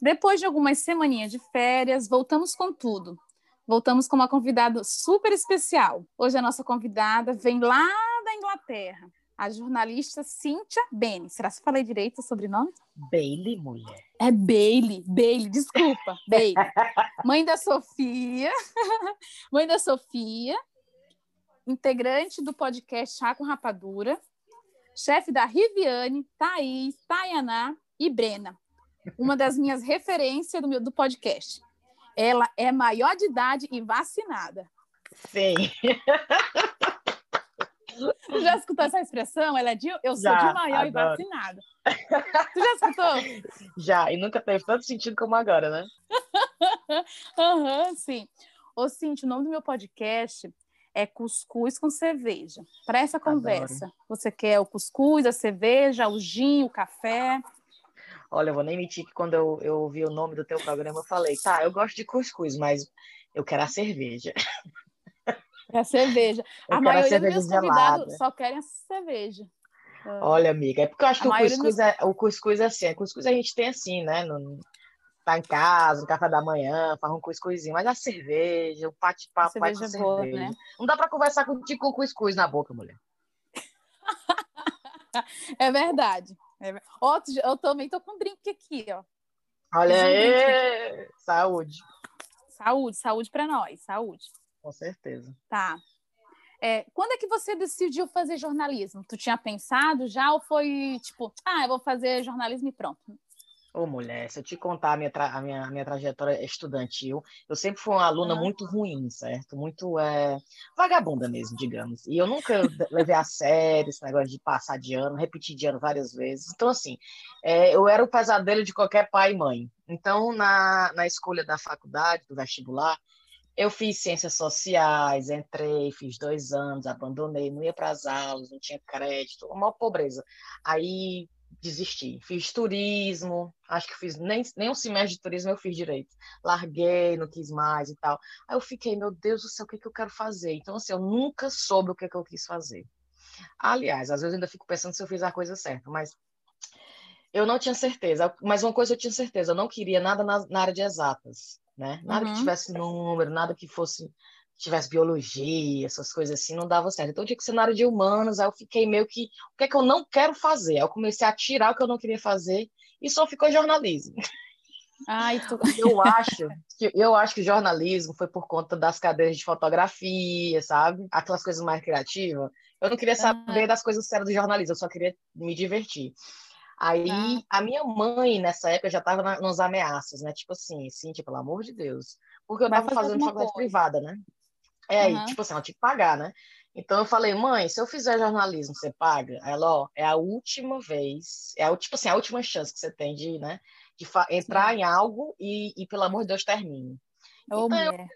Depois de algumas semaninhas de férias, voltamos com tudo. Voltamos com uma convidada super especial. Hoje a nossa convidada vem lá da Inglaterra, a jornalista Cíntia Bene. Será que eu falei direito o sobrenome? Bailey, mulher. É Bailey, Bailey, desculpa, Bailey. Mãe da Sofia, mãe da Sofia, integrante do podcast Chá com Rapadura, chefe da Riviane, Thaís, Tayaná e Brena, uma das minhas referências do, meu, do podcast. Ela é maior de idade e vacinada. Sim. Tu já escutou essa expressão? Ela é de eu sou já, de maior adoro. e vacinada. Tu já escutou? Já, e nunca teve tanto sentido como agora, né? Aham, uhum, sim. Ô, Cintia, o nome do meu podcast é Cuscuz com Cerveja. Para essa conversa, Adoro. você quer o cuscuz, a cerveja, o gin, o café? Olha, eu vou nem mentir que quando eu, eu ouvi o nome do teu programa, eu falei, tá, eu gosto de cuscuz, mas eu quero a cerveja. É a cerveja. Eu a maioria a dos meus convidados só querem a cerveja. Ah. Olha, amiga, é porque eu acho que o cuscuz, é, o cuscuz é assim, o cuscuz a gente tem assim, né? No, tá em casa, no café da manhã, faz um cuscuzinho, mas a cerveja, o bate-papo com é boa, cerveja. Né? Não dá para conversar contigo com cuscuz na boca, mulher. é verdade. É... Outro, eu também tô com um drink aqui, ó. Olha aí! Saúde. Saúde, saúde para nós, saúde. Com certeza. Tá. É, quando é que você decidiu fazer jornalismo? Tu tinha pensado já ou foi tipo, ah, eu vou fazer jornalismo e pronto? Ô, mulher, se eu te contar a minha, a minha, a minha trajetória estudantil, eu sempre fui uma aluna muito ruim, certo? Muito é, vagabunda mesmo, digamos. E eu nunca levei a sério esse negócio de passar de ano, repetir de ano várias vezes. Então, assim, é, eu era o pesadelo de qualquer pai e mãe. Então, na, na escolha da faculdade, do vestibular, eu fiz ciências sociais, entrei, fiz dois anos, abandonei, não ia para as aulas, não tinha crédito, uma pobreza. Aí desisti. Fiz turismo, acho que fiz nem, nem um semestre de turismo eu fiz direito. Larguei, não quis mais e tal. Aí eu fiquei, meu Deus do céu, o que, que eu quero fazer? Então, assim, eu nunca soube o que, que eu quis fazer. Aliás, às vezes eu ainda fico pensando se eu fiz a coisa certa, mas eu não tinha certeza. Mas uma coisa eu tinha certeza, eu não queria nada na, na área de exatas né? Nada uhum. que tivesse número, nada que fosse tivesse biologia, essas coisas assim, não dava certo. Então tinha que ser na área de humanos, aí eu fiquei meio que, o que é que eu não quero fazer? Aí eu comecei a tirar o que eu não queria fazer e só ficou jornalismo. Ai, tu... Eu acho que eu acho que jornalismo foi por conta das cadeiras de fotografia, sabe? Aquelas coisas mais criativas. Eu não queria saber uhum. das coisas sérias do jornalismo, eu só queria me divertir. Aí ah. a minha mãe, nessa época, já estava nas ameaças, né? Tipo assim, Cíntia, pelo amor de Deus. Porque eu estava fazendo faculdade coisa. privada, né? É, uhum. tipo assim, ela tinha que pagar, né? Então eu falei, mãe, se eu fizer jornalismo, você paga? Ela, ó, é a última vez, é a, tipo assim, a última chance que você tem de, né, de entrar Sim. em algo e, e, pelo amor de Deus, termine. Ô, então, eu,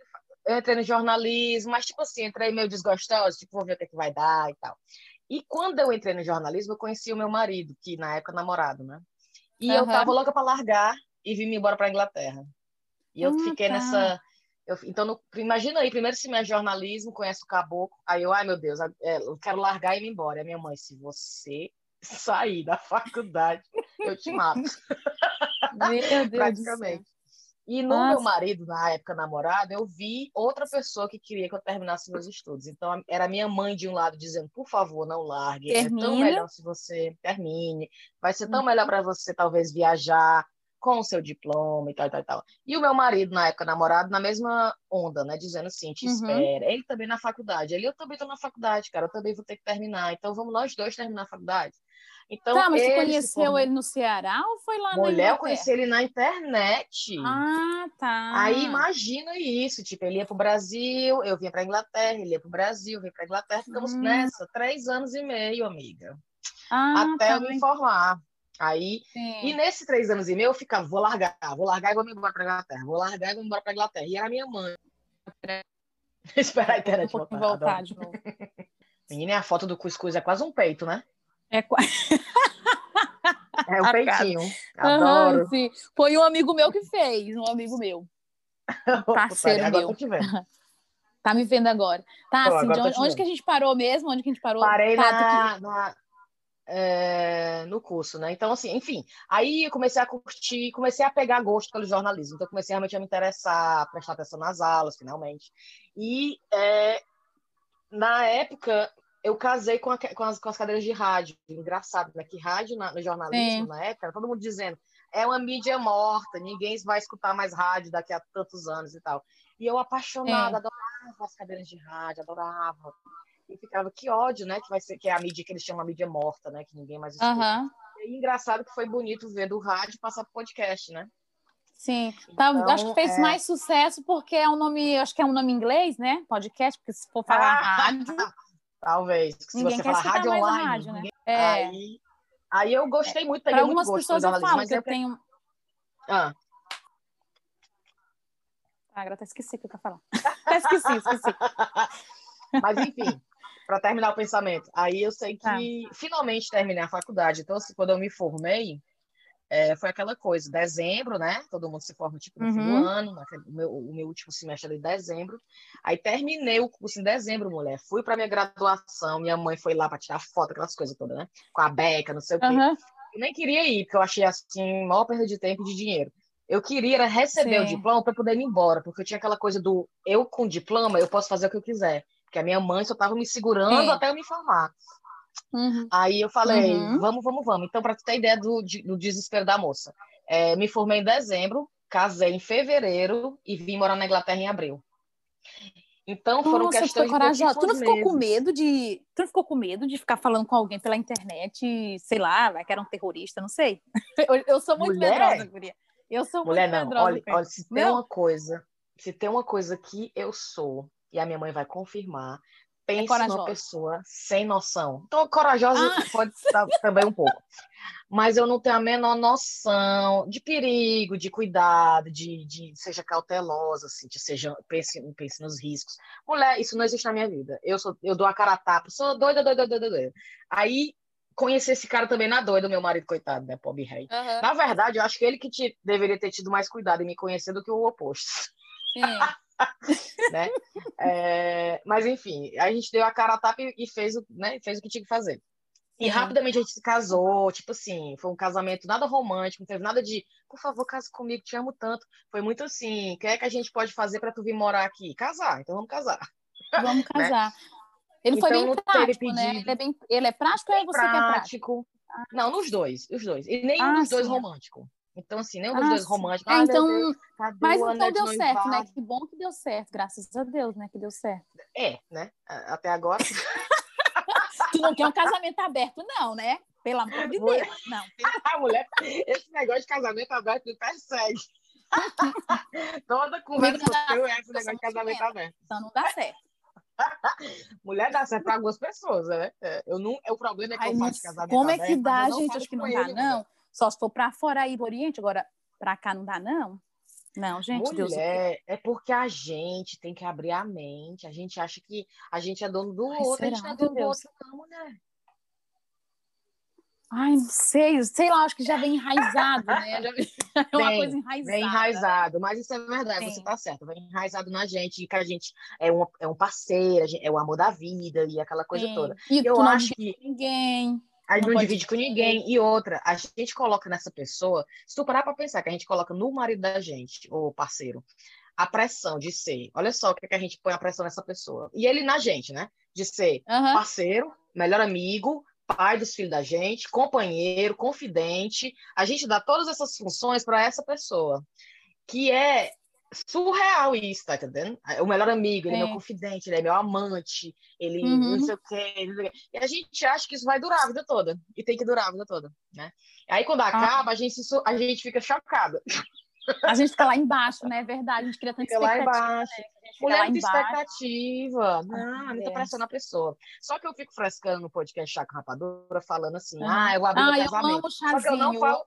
eu, entrei no jornalismo, mas, tipo assim, entrei meio desgostosa, tipo, vou ver o que, é que vai dar e tal. E quando eu entrei no jornalismo, eu conheci o meu marido, que na época namorado, né? E uhum. eu tava louca para largar e vim embora para Inglaterra. E eu fiquei tá. nessa. Eu, então, no, imagina aí, primeiro semestre de jornalismo, conheço o caboclo. Aí eu, ai meu Deus, é, eu quero largar e ir embora. E a minha mãe, se você sair da faculdade, eu te mato. Meu Deus Praticamente. E no Nossa. meu marido, na época namorado, eu vi outra pessoa que queria que eu terminasse meus estudos. Então, era minha mãe de um lado dizendo, por favor, não largue. Termina. É tão melhor se você termine. Vai ser tão uhum. melhor para você, talvez, viajar com o seu diploma e tal, tal, tal. E o meu marido, na época namorado, na mesma onda, né? Dizendo assim, te uhum. espera. Ele também na faculdade. Ele, eu também tô na faculdade, cara. Eu também vou ter que terminar. Então, vamos nós dois terminar a faculdade. Então, tá, mas você conheceu ele no Ceará ou foi lá Mulher, na eu conheci ele na internet. Ah, tá. Aí imagina isso, tipo, ele ia para o Brasil, eu vinha para Inglaterra, ele ia para o Brasil, vinha para Inglaterra, ficamos hum. nessa três anos e meio, amiga. Ah, até tá eu me informar. Aí, Sim. e nesses três anos e meio eu ficava, vou largar, vou largar e vou me embora para Inglaterra, vou largar e vou embora para Inglaterra. E era minha mãe. Esperar a internet um voltar. voltar de novo. Menina, a foto do cuscuz é quase um peito, né? É, é o peitinho. Adoro. Uhum, sim. Foi um amigo meu que fez, um amigo meu. Parceiro meu. Tá me vendo agora. Tá, assim, onde, onde que a gente parou mesmo? Onde que a gente parou? Parei tá, na, que... na, é, no curso, né? Então, assim, enfim, aí eu comecei a curtir, comecei a pegar gosto pelo jornalismo. Então, comecei realmente a me interessar, a prestar atenção nas aulas, finalmente. E é, na época, eu casei com, a, com, as, com, as, cadeiras de rádio. Engraçado, né? Que rádio na, no jornalismo, Sim. na época, todo mundo dizendo é uma mídia morta, ninguém vai escutar mais rádio daqui a tantos anos e tal. E eu apaixonada, é. adorava as cadeiras de rádio, adorava. E ficava, que ódio, né? Que vai ser que é a mídia que eles chamam a mídia morta, né? Que ninguém mais escuta. Uhum. E engraçado que foi bonito ver do rádio passar pro podcast, né? Sim, tá, então, acho que fez é... mais sucesso porque é um nome, acho que é um nome inglês, né? Podcast, porque se for falar ah, rádio. Talvez. Se ninguém você falar rádio online, rádio, né? ninguém... é. aí, aí eu gostei muito, peguei algumas muito pessoas eu falo que eu tenho. Ah. Ah, agora até esqueci o que eu ia falar. até esqueci, esqueci. Mas enfim, para terminar o pensamento. Aí eu sei que tá. finalmente terminei a faculdade. Então, assim, quando eu me formei, é, foi aquela coisa, dezembro, né? Todo mundo se forma tipo no uhum. fim do uhum. ano, o meu, o meu último semestre ali em dezembro. Aí terminei o curso em dezembro, mulher. Fui para minha graduação, minha mãe foi lá para tirar foto, aquelas coisas todas, né? Com a beca, não sei o quê. Uhum. Eu nem queria ir, porque eu achei assim, maior perda de tempo e de dinheiro. Eu queria receber Sim. o diploma para poder ir embora, porque eu tinha aquela coisa do eu com diploma, eu posso fazer o que eu quiser. Porque a minha mãe só estava me segurando é. até eu me formar. Uhum. Aí eu falei, uhum. vamos, vamos, vamos. Então, para ter ideia do, do desespero da moça, é, me formei em dezembro, casei em fevereiro e vim morar na Inglaterra em abril. Então foram Nossa, questões tu corajosa. Tu não ficou meses. com medo de, tu não ficou com medo de ficar falando com alguém pela internet, sei lá, vai que era um terrorista, não sei. Eu, eu sou muito Mulher? medrosa, guria. Eu sou Mulher, muito não. medrosa. Olha, olha, se tem uma coisa, se tem uma coisa que eu sou e a minha mãe vai confirmar. Pense é numa pessoa sem noção. Então, corajosa ah. pode estar também um pouco. Mas eu não tenho a menor noção de perigo, de cuidado, de, de seja cautelosa, assim, de seja, pense, pense nos riscos. Mulher, isso não existe na minha vida. Eu sou, eu dou a cara a tapa, sou doida, doida, doida, doida. Aí conheci esse cara também na doida, meu marido, coitado, né, pobre rei. Uhum. Na verdade, eu acho que ele que te, deveria ter tido mais cuidado em me conhecer do que o oposto. Sim. né? É, mas enfim, a gente deu a cara a tapa e fez o, né, fez o que tinha que fazer. E uhum. rapidamente a gente se casou, tipo assim, foi um casamento nada romântico, não teve nada de, por favor, case comigo, te amo tanto. Foi muito assim, o que é que a gente pode fazer para tu vir morar aqui? Casar, então vamos casar. Vamos né? casar. né? Ele então, foi bem prático, né? Ele é, bem, ele é prático ou é você prático. que é prático? Não, nos dois, os dois. E nenhum ah, dos dois romântico. Então, assim, nenhum dos ah, dois românticos. É, então, Deus, mas então deu certo, né? Que bom que deu certo, graças a Deus, né? Que deu certo. É, né? Até agora. tu não quer um casamento aberto, não, né? Pelo amor de mulher... Deus, não. A mulher, esse negócio de casamento aberto me persegue. Toda conversa que eu é esse negócio de casamento aberto. Então não dá certo. Mulher dá certo para algumas pessoas, né? É, eu não, é o problema é que Ai, eu faço casamento Como é que dá, gente? Acho que não dá, não. Só se for para fora aí do Oriente, agora para cá não dá, não. Não, gente, Mulher, Deus é porque a gente tem que abrir a mente. A gente acha que a gente é dono do Ai, outro, a gente não é dono do outro, não, mulher. Ai, não sei, sei lá, acho que já vem enraizado, né? Já vem, é uma coisa enraizada. Vem enraizado, mas isso é verdade, Sim. você tá certo, vem enraizado na gente, que a gente é um, é um parceiro, é o amor da vida e aquela coisa Sim. toda. E eu acho que ninguém. A gente não, não divide com ninguém. E outra, a gente coloca nessa pessoa, se tu parar para pensar que a gente coloca no marido da gente, ou parceiro, a pressão de ser, olha só o que, é que a gente põe a pressão nessa pessoa. E ele na gente, né? De ser uhum. parceiro, melhor amigo, pai dos filhos da gente, companheiro, confidente. A gente dá todas essas funções para essa pessoa, que é surreal isso, tá entendendo? O melhor amigo, ele é, é meu confidente, ele é meu amante, ele uhum. não sei o quê. E a gente acha que isso vai durar a vida toda. E tem que durar a vida toda, né? Aí quando ah. acaba, ah. a, gente, a gente fica chocada. A gente fica lá embaixo, né? É verdade, a gente cria tanta fica lá embaixo. Né? Mulher, muita expectativa. Não, ah, muita pressão na pessoa. Só que eu fico frescando no podcast Chaco Rapadura, falando assim, ah, eu abri ah, o casamento. Eu chazinho, Só que eu não falo...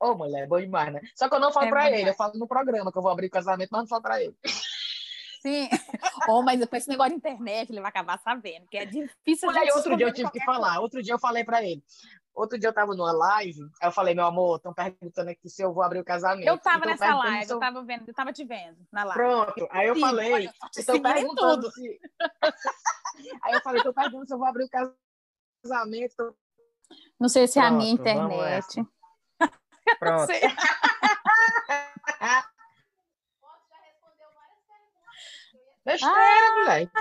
Ô, oh, mulher, bom demais, né? Só que eu não falo é pra ele, eu falo no programa que eu vou abrir o casamento, mas não falo pra ele. Sim. oh, mas depois esse negócio de internet, ele vai acabar sabendo, que é difícil. Olha, outro dia eu tive que falar, coisa. outro dia eu falei pra ele. Outro dia eu tava numa live, aí eu falei, meu amor, estão perguntando aqui se eu vou abrir o casamento. Eu tava então, nessa live, eu... eu tava vendo, eu tava te vendo na live. Pronto, aí eu Sim, falei, estão perguntando se... aí eu falei, estão perguntando se eu vou abrir o casamento. Não sei se Pronto, é a minha internet. Pronto. Besteira, moleque.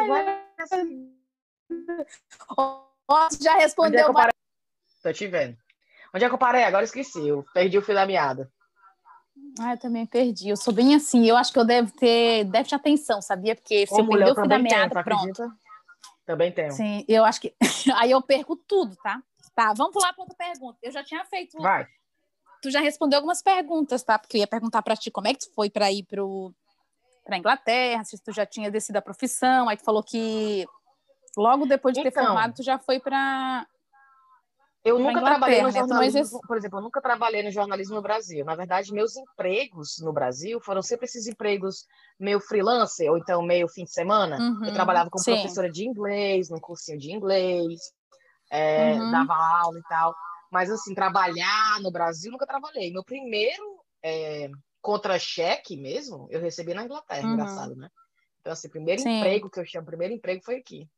Posso já respondeu. Onde é parei... Tô te vendo. Onde é que eu parei? Agora esqueci. Eu perdi o fio da meada. Ah, eu também perdi. Eu sou bem assim. Eu acho que eu devo ter déficit de atenção, sabia? Porque se Ô, eu perder o fio da meada, tenho, pronto. Acredita? Também tenho. Sim, eu acho que. Aí eu perco tudo, tá? Tá, vamos pular para outra pergunta. Eu já tinha feito. Vai. Tu já respondeu algumas perguntas, tá? Porque eu ia perguntar para ti como é que tu foi para ir pro para Inglaterra, se tu já tinha decidido a profissão, aí tu falou que logo depois de ter então, formado tu já foi para eu nunca trabalhei no né? jornalismo, por exemplo, eu nunca trabalhei no jornalismo no Brasil. Na verdade, meus empregos no Brasil foram sempre esses empregos meio freelancer, ou então meio fim de semana. Uhum, eu trabalhava como sim. professora de inglês, num cursinho de inglês, é, uhum. dava aula e tal. Mas, assim, trabalhar no Brasil, nunca trabalhei. Meu primeiro é, contra-cheque mesmo, eu recebi na Inglaterra, uhum. engraçado, né? Então, assim, primeiro sim. emprego que eu chamo, primeiro emprego foi aqui.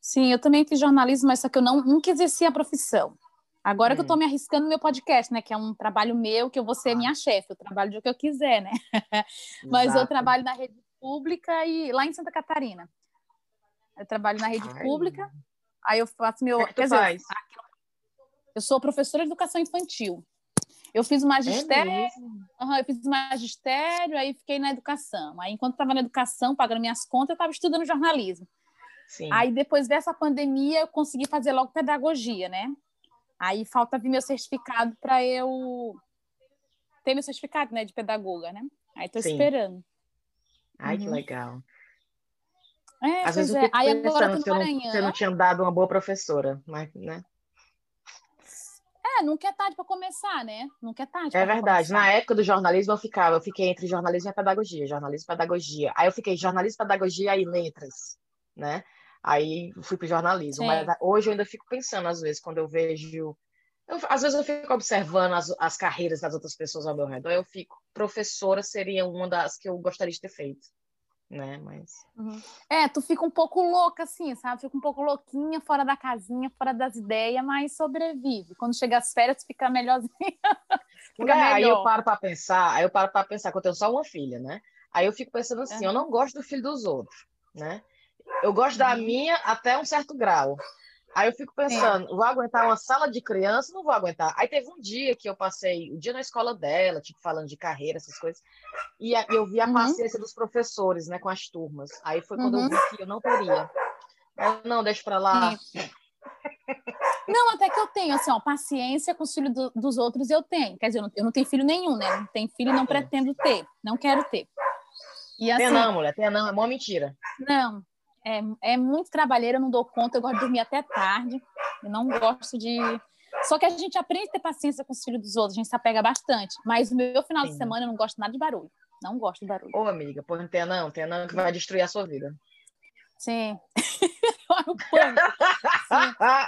Sim, eu também fiz jornalismo, mas só que eu não, nunca exerci a profissão. Agora hum. que eu estou me arriscando no meu podcast, né? Que é um trabalho meu, que eu vou ser minha chefe, eu trabalho do que eu quiser, né? mas Exato. eu trabalho na rede pública e lá em Santa Catarina. Eu trabalho na rede Ai. pública, aí eu faço meu. O que, é que tu faz? eu sou professora de educação infantil. Eu fiz o magistério, é uhum, eu fiz magistério, aí fiquei na educação. Aí, enquanto estava na educação, pagando minhas contas, eu estava estudando jornalismo. Sim. Aí depois dessa pandemia eu consegui fazer logo pedagogia, né? Aí falta vir meu certificado para eu ter meu certificado, né, de pedagoga, né? Aí Sim. esperando. Ai, uhum. que legal. É, Às vezes é. eu fico Aí pensando se eu não, se eu não tinha dado uma boa professora, mas, né? É, nunca é tarde para começar, né? Nunca é tarde. É verdade. Começar. Na época do jornalismo eu ficava, eu fiquei entre jornalismo e pedagogia, jornalismo e pedagogia. Aí eu fiquei jornalismo, pedagogia e letras, né? Aí fui para jornalismo. Sim. Mas hoje eu ainda fico pensando, às vezes, quando eu vejo. Eu, às vezes eu fico observando as, as carreiras das outras pessoas ao meu redor. Eu fico, professora seria uma das que eu gostaria de ter feito. Né? Mas. Uhum. É, tu fica um pouco louca, assim, sabe? Fica um pouco louquinha, fora da casinha, fora das ideias, mas sobrevive. Quando chega as férias, tu fica melhorzinha. fica é, melhor. Aí eu paro para pensar, aí eu paro para pensar que eu tenho só uma filha, né? Aí eu fico pensando assim, uhum. eu não gosto do filho dos outros, né? Eu gosto da uhum. minha até um certo grau. Aí eu fico pensando, Sim. vou aguentar uma sala de criança? Não vou aguentar. Aí teve um dia que eu passei o dia na escola dela, tipo, falando de carreira, essas coisas, e eu vi a uhum. paciência dos professores, né, com as turmas. Aí foi quando uhum. eu vi que eu não teria. Eu, não, deixa pra lá. Não, até que eu tenho, assim, ó, paciência com os filhos do, dos outros eu tenho. Quer dizer, eu não, eu não, tenho filho nenhum, né? Não tenho filho e não pretendo ter. Não quero ter. E, assim, tem não, mulher, tem não, é mó mentira. Não, é, é muito trabalheira, eu não dou conta, eu gosto de dormir até tarde, eu não gosto de. Só que a gente aprende a ter paciência com os filhos dos outros, a gente se apega bastante. Mas o meu final Sim. de semana eu não gosto nada de barulho. Não gosto de barulho. Ô, amiga, pô, não tem não, tem não que vai destruir a sua vida. Sim.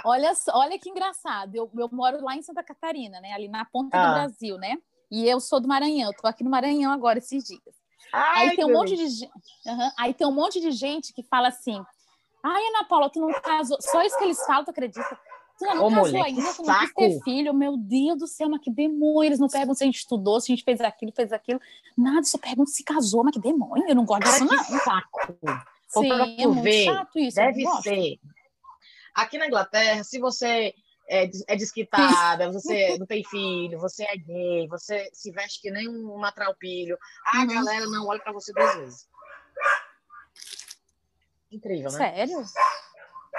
olha, olha que engraçado. Eu, eu moro lá em Santa Catarina, né? Ali na ponta ah. do Brasil, né? E eu sou do Maranhão, eu tô aqui no Maranhão agora esses dias. Ai, aí tem um monte de gente. Uhum. Aí tem um monte de gente que fala assim: ai, Ana Paula, tu não casou. Só isso que eles falam, tu acredita? Tu não Ô, casou mulher, ainda, tu não quis ter filho. Meu Deus do céu, mas que demônio. Eles não perguntam se a gente estudou, se a gente fez aquilo, fez aquilo. Nada, só perguntam se casou, mas que demônio. Eu não gosto disso, não. saco. Sim, é muito ver, chato isso. Deve ser. Aqui na Inglaterra, se você é, é desquitada, você não tem filho, você é gay, você se veste que nem um matralpilho, a uhum. galera não olha para você duas vezes. Incrível, né? Sério?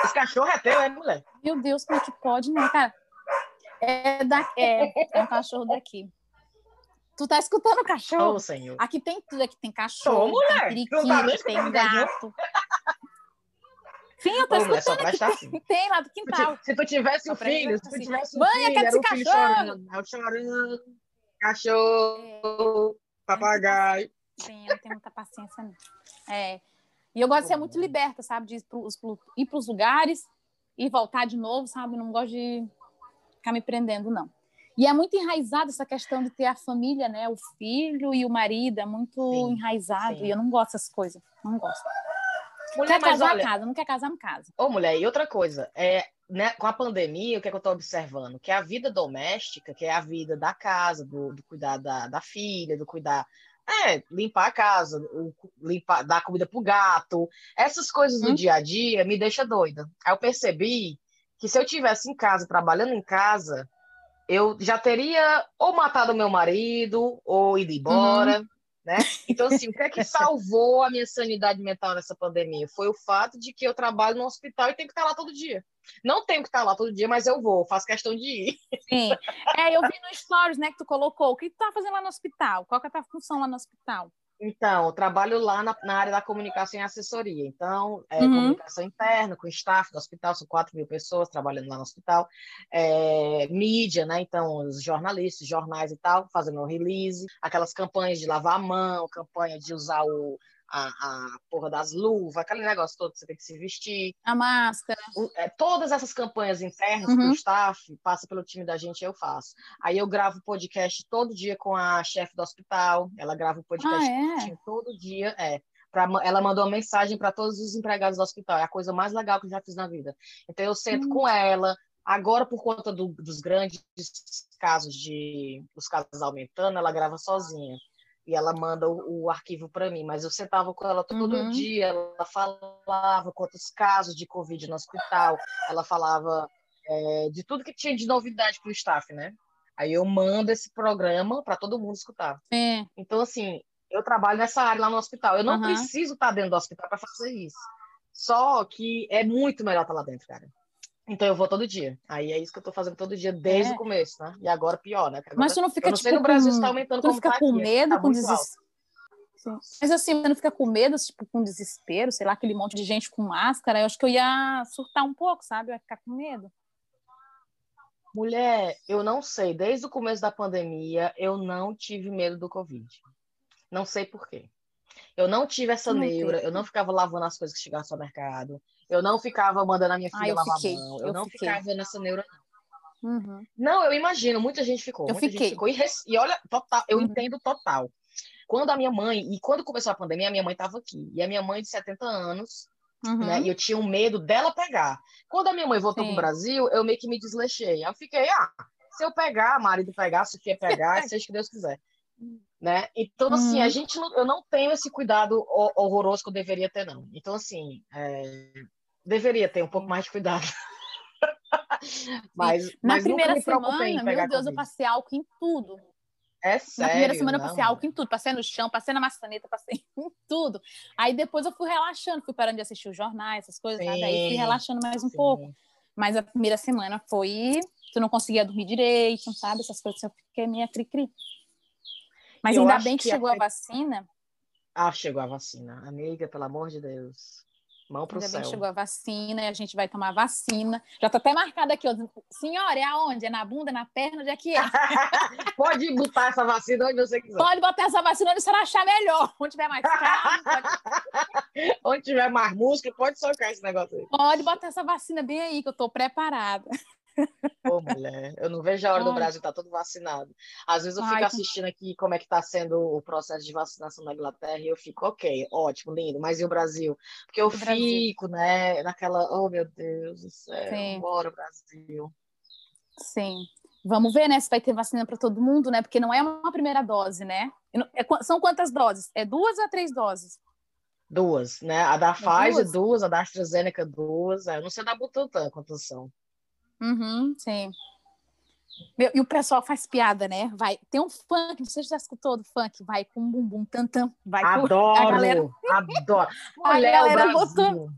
Esse cachorro é teu, é mulher? Meu Deus, como é que pode, né, cara? É, da, é, é um cachorro daqui. Tu tá escutando o cachorro? Oh, senhor. Aqui tem tudo, aqui tem cachorro, oh, tem periquito, tá tem gato. Sim, eu tô Ô, escutando aqui. Assim. Tem lá do quintal. Se tu tivesse um filho, se tu tivesse um Mãe, filho, era um filho chorando. É o chorando, cachorro, é. papagaio. Sim, eu não tenho muita paciência, não. É. E eu gosto de ser muito liberta, sabe? De ir para os lugares e voltar de novo, sabe? Não gosto de ficar me prendendo, não. E é muito enraizada essa questão de ter a família, né? O filho e o marido, é muito sim, enraizado. Sim. E eu não gosto dessas coisas. Não gosto. Mulher, quer casar, olha... casa. Não quer casar, não casa. Ô, mulher, e outra coisa. É, né, com a pandemia, o que, é que eu estou observando? Que a vida doméstica, que é a vida da casa, do, do cuidar da, da filha, do cuidar é, limpar a casa, limpar, dar comida pro gato, essas coisas do hum. dia a dia me deixa doida. Aí eu percebi que se eu tivesse em casa, trabalhando em casa, eu já teria ou matado meu marido, ou ido embora, uhum. Né? Então, assim, o que é que salvou a minha sanidade mental nessa pandemia? Foi o fato de que eu trabalho no hospital e tenho que estar lá todo dia. Não tenho que estar lá todo dia, mas eu vou, faço questão de ir. Sim. É, eu vi no stories, né, que tu colocou. O que tu tá fazendo lá no hospital? Qual que é a tua função lá no hospital? Então, eu trabalho lá na, na, área da comunicação e assessoria. Então, é, uhum. comunicação interna, com o staff do hospital, são 4 mil pessoas trabalhando lá no hospital. É, mídia, né? Então, os jornalistas, jornais e tal, fazendo o release, aquelas campanhas de lavar a mão, campanha de usar o, a, a porra das luvas, aquele negócio todo que você tem que se vestir. A máscara. O, é, todas essas campanhas internas uhum. que o staff passa pelo time da gente, eu faço. Aí eu gravo podcast todo dia com a chefe do hospital, ela grava o podcast ah, é? todo dia, é. Pra, ela mandou uma mensagem para todos os empregados do hospital, é a coisa mais legal que eu já fiz na vida. Então eu sento uhum. com ela, agora por conta do, dos grandes casos de os casos aumentando, ela grava sozinha e ela manda o, o arquivo para mim, mas eu sentava com ela todo uhum. dia, ela falava quantos casos de Covid no hospital, ela falava é, de tudo que tinha de novidade para o staff, né? Aí eu mando esse programa para todo mundo escutar. É. Então, assim, eu trabalho nessa área lá no hospital. Eu não uhum. preciso estar dentro do hospital para fazer isso. Só que é muito melhor estar lá dentro, cara. Então eu vou todo dia. Aí é isso que eu tô fazendo todo dia desde é. o começo, né? E agora pior, né? Agora, Mas tu não fica, eu não tipo, sei no Brasil se tá aumentando tu como fica tá com aqui, medo, tá com desespero. Mas assim, você não fica com medo, tipo, com desespero, sei lá, aquele monte de gente com máscara, eu acho que eu ia surtar um pouco, sabe? Eu ia ficar com medo. Mulher, eu não sei, desde o começo da pandemia, eu não tive medo do Covid. Não sei por quê. Eu não tive essa não neura, eu não ficava lavando as coisas que chegavam ao mercado, eu não ficava mandando a minha filha ah, lavar fiquei, a mão, eu, eu não fiquei. ficava nessa neura, não. Uhum. Não, eu imagino, muita gente ficou. Eu muita fiquei. Ficou, e, e, olha, total, eu uhum. entendo total. Quando a minha mãe, e quando começou a pandemia, a minha mãe estava aqui. E a minha mãe de 70 anos, uhum. né? E eu tinha um medo dela pegar. Quando a minha mãe voltou para o Brasil, eu meio que me desleixei. Eu fiquei, ah, se eu pegar, marido pegar, se Sofia pegar, seja o que Deus quiser né? Então, assim, a uhum. gente não, eu não tenho esse cuidado horroroso que eu deveria ter, não. Então, assim, é, deveria ter um pouco mais de cuidado. mas, Na mas primeira semana, meu Deus, eu passei álcool em tudo. É sério? Na primeira semana eu passei álcool em tudo. Passei no chão, passei na maçaneta, passei em tudo. Aí depois eu fui relaxando, fui parando de assistir os jornais, essas coisas, sim, Aí fui relaxando mais um sim. pouco. Mas a primeira semana foi... Tu não conseguia dormir direito, sabe? Essas coisas, eu fiquei meio cri-cri. Mas ainda bem que, que chegou a... a vacina. Ah, chegou a vacina. Amiga, pelo amor de Deus. Mão pro Ainda céu. bem chegou a vacina e a gente vai tomar vacina. Já tá até marcado aqui, ó. Senhora, é aonde? É na bunda, na perna? Onde é que é? pode botar essa vacina onde você quiser. Pode botar essa vacina onde você achar melhor. Onde tiver mais carne, pode... onde tiver mais música, pode socar esse negócio aí. Pode botar essa vacina bem aí, que eu tô preparada. Pô, mulher, eu não vejo a hora Ai. do Brasil estar tá todo vacinado. Às vezes eu fico assistindo aqui como é que está sendo o processo de vacinação na Inglaterra e eu fico, ok, ótimo, lindo, mas e o Brasil? Porque eu o fico, Brasil. né, naquela, oh meu Deus do céu, Sim. bora Brasil. Sim. Vamos ver, né, se vai ter vacina para todo mundo, né? Porque não é uma primeira dose, né? É, são quantas doses? É duas ou três doses? Duas, né? A da é Pfizer, duas. duas, a da AstraZeneca, duas. É, eu não sei da Butantan quantas são. Uhum, sim. Meu, e o pessoal faz piada, né? Vai, tem um funk, não sei se você já escutou do funk, vai com um bumbum tantam, vai adoro, com a galera. Adoro. Mulher, a galera o Brasil. Botou...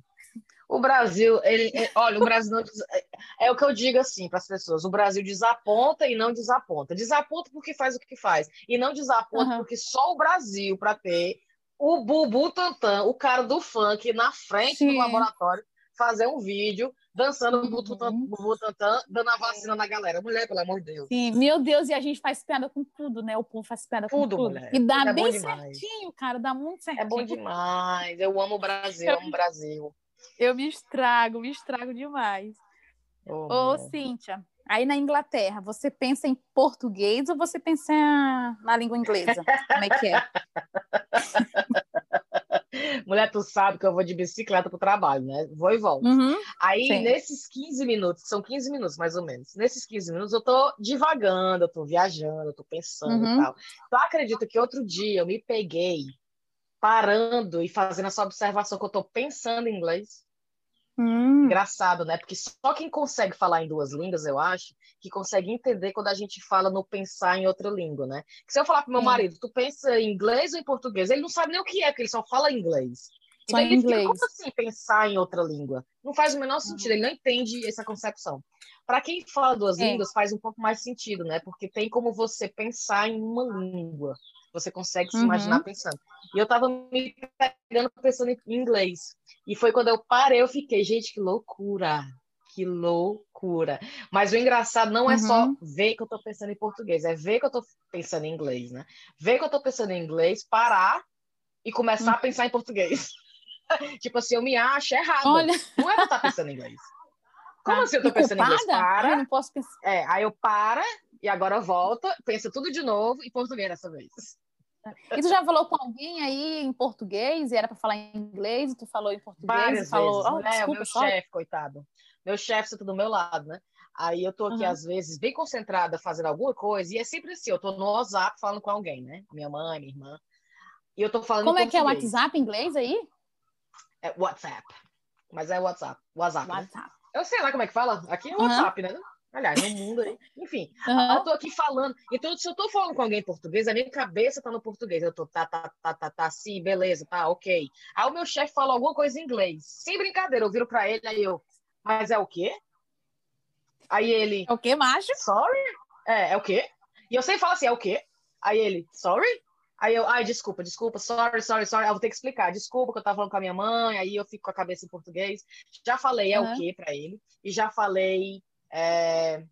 O Brasil, ele, ele, olha, o Brasil não é, é o que eu digo assim para as pessoas: o Brasil desaponta e não desaponta. Desaponta porque faz o que faz e não desaponta uhum. porque só o Brasil para ter o Bubu Tantan, o cara do funk na frente Sim. do laboratório fazer um vídeo dançando uhum. Butantan, dando a vacina na galera. Mulher, pelo amor de Deus. Sim, meu Deus, e a gente faz piada com tudo, né? O povo faz piada com tudo. tudo. Mulher. E dá é bem certinho, cara, dá muito certinho. É bom demais. Eu amo o Brasil, eu amo o Brasil. Eu me estrago, me estrago demais. Oh, Ô, Cíntia, aí na Inglaterra, você pensa em português ou você pensa na língua inglesa? Como é que é? Mulher, tu sabe que eu vou de bicicleta pro trabalho, né? Vou e volto. Uhum. Aí, Sim. nesses 15 minutos, são 15 minutos mais ou menos, nesses 15 minutos eu tô divagando, eu tô viajando, eu tô pensando Uhum. e tal. Tu acredita que outro dia eu me peguei parando e fazendo essa observação que eu tô pensando em inglês? Hum. Engraçado, né? Porque só quem consegue falar em duas línguas, eu acho, que consegue entender quando a gente fala no pensar em outra língua, né? Se eu falar pro meu Sim. marido, tu pensa em inglês ou em português? Ele não sabe nem o que é, porque ele só fala inglês. Só Então em ele fica, inglês. como assim pensar em outra língua? Não faz o menor sentido, ele não entende essa concepção. Para quem fala duas É. línguas, faz um pouco mais sentido, né? Porque tem como você pensar em uma língua. Você consegue se Uhum. imaginar pensando. E eu tava me pegando pensando em inglês. E foi quando eu parei, eu fiquei, gente, que loucura. Que loucura. Mas o engraçado não é só Uhum. ver que eu tô pensando em português, é ver que eu tô pensando em inglês, né? Ver que eu tô pensando em inglês, parar e começar a pensar em português. tipo assim, eu me acho errada. Olha, Não é pra eu estar pensando em inglês. Como tá. assim eu tô pensando em inglês? Para. Ai, não posso pensar. É, aí eu para e agora volta, pensa tudo de novo em português dessa vez. E tu já falou com alguém aí em português e era para falar em inglês e tu falou em português Várias e falou, vezes. oh, o desculpa, meu sorry. chefe, coitado. Meu chefe senta do meu lado, né? Aí eu tô aqui, Uhum. às vezes, bem concentrada fazendo alguma coisa, e é sempre assim, eu tô no WhatsApp falando com alguém, né? Minha mãe, minha irmã. E eu tô falando Como é que é o português. WhatsApp em inglês aí? É WhatsApp. Mas é WhatsApp. WhatsApp, né? WhatsApp. Eu sei lá como é que fala. Aqui é Uhum. WhatsApp, né? Aliás, no mundo aí. Enfim, Aham. eu tô aqui falando. Então, se eu tô falando com alguém em português, a minha cabeça tá no português. Eu tô tá, tá, tá, tá, tá, sim, beleza, tá, ok. Aí o meu chefe fala alguma coisa em inglês. Sem brincadeira, eu viro pra ele, aí eu, mas é o quê? Aí ele, É o que, macho? sorry? É, é o quê? E eu sempre falo assim, é o quê? Aí ele, sorry? Aí eu, ai, desculpa, desculpa, sorry, sorry, sorry. Eu vou ter que explicar. Desculpa que eu tava falando com a minha mãe, aí eu fico com a cabeça em português. Já falei é Aham. o quê pra ele. E já falei é,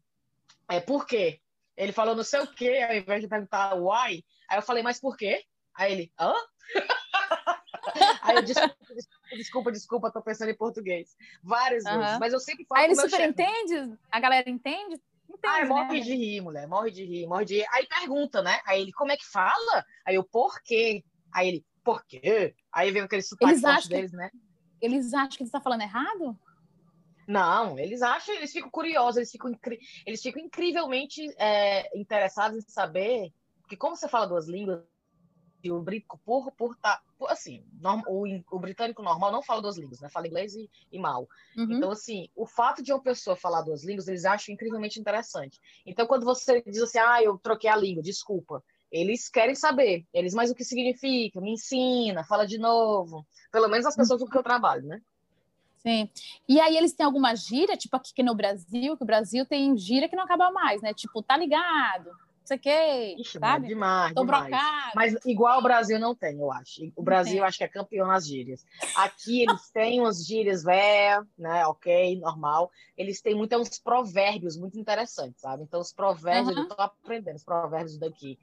é por quê. Ele falou não sei o quê, ao invés de perguntar why. Aí eu falei, mas por quê? Aí ele, hã? Aí eu, desculpa, desculpa, desculpa, desculpa, tô pensando em português. Várias Aham. vezes. Mas eu sempre falo Aí ele super chefe. entende? A galera entende? Entende, Ai, né? morre de rir, mulher. Morre de rir, morre de rir. Aí pergunta, né? Aí ele, como é que fala? Aí eu, por quê? Aí ele, por quê? Aí vem aquele sotaque Eles acham deles, né? Eles acham que você tá falando errado? Não, eles acham, eles ficam curiosos, eles ficam, eles ficam incrivelmente é, interessados em saber, porque como você fala duas línguas, o britânico, por, por tá, por, assim, norm- o, o britânico normal não fala duas línguas, né? Fala inglês e, e mal. Uhum. Então, assim, o fato de uma pessoa falar duas línguas, eles acham incrivelmente interessante. Então, quando você diz assim, ah, eu troquei a língua, desculpa, eles querem saber. Eles, mas o que significa? Me ensina, fala de novo. Pelo menos as pessoas com que eu trabalho, né? Sim. E aí eles têm alguma gíria, tipo aqui no Brasil, que o Brasil tem gíria que não acaba mais, né? Tipo, tá ligado, não sei o quê, Ixi, mano, sabe? demais, Tô demais. brocado. Mas igual o Brasil não tem, eu acho. O Brasil, acho que é campeão nas gírias. Aqui eles têm umas gírias velhas, né? Ok, normal. Eles têm muito, é uns provérbios muito interessantes, sabe? Então, os provérbios, Aham. eu tô aprendendo os provérbios daqui.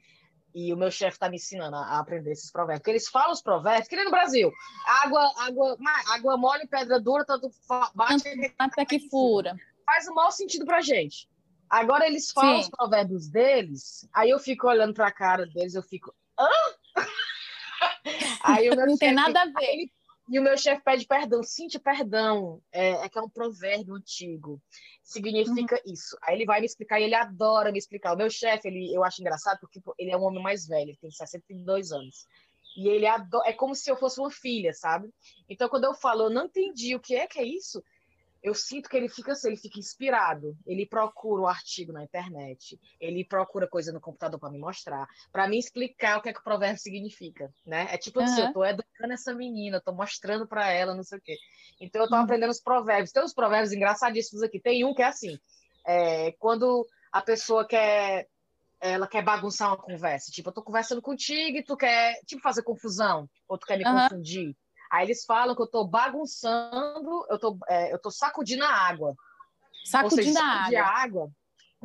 E o meu chefe tá me ensinando a aprender esses provérbios. Porque eles falam os provérbios, que nem no Brasil. Água, água, água mole, pedra dura, tanto bate Até que fura. faz o maior sentido pra gente. Agora eles falam Sim. os provérbios deles, aí eu fico olhando pra cara deles, eu fico, hã? Aí Não tem chefe- nada a ver. ele- e o meu chefe pede perdão. Cintia, perdão. É, é que é um provérbio antigo. Significa Uhum. isso. Aí ele vai me explicar e ele adora me explicar. O meu chefe, ele, eu acho engraçado porque pô, ele é um homem mais velho, ele tem 62 anos. E ele adora, é como se eu fosse uma filha, sabe? Então, quando eu falo, eu não entendi o que é que é isso, eu sinto que ele fica assim, ele fica inspirado. Ele procura o artigo na internet, ele procura coisa no computador para me mostrar, para me explicar o que é que o provérbio significa, né? É tipo assim, Aham. eu tô educando essa menina, eu tô mostrando para ela, não sei o quê. Então eu tô Uhum. aprendendo os provérbios. Tem uns provérbios engraçadíssimos aqui. Tem um que é assim, é, quando a pessoa quer ela quer bagunçar uma conversa, tipo, eu tô conversando contigo e tu quer, tipo, fazer confusão, ou tu quer me Aham. confundir. Aí eles falam que eu tô bagunçando, eu tô, é, eu tô sacudindo a água. Sacudindo seja, a água. água.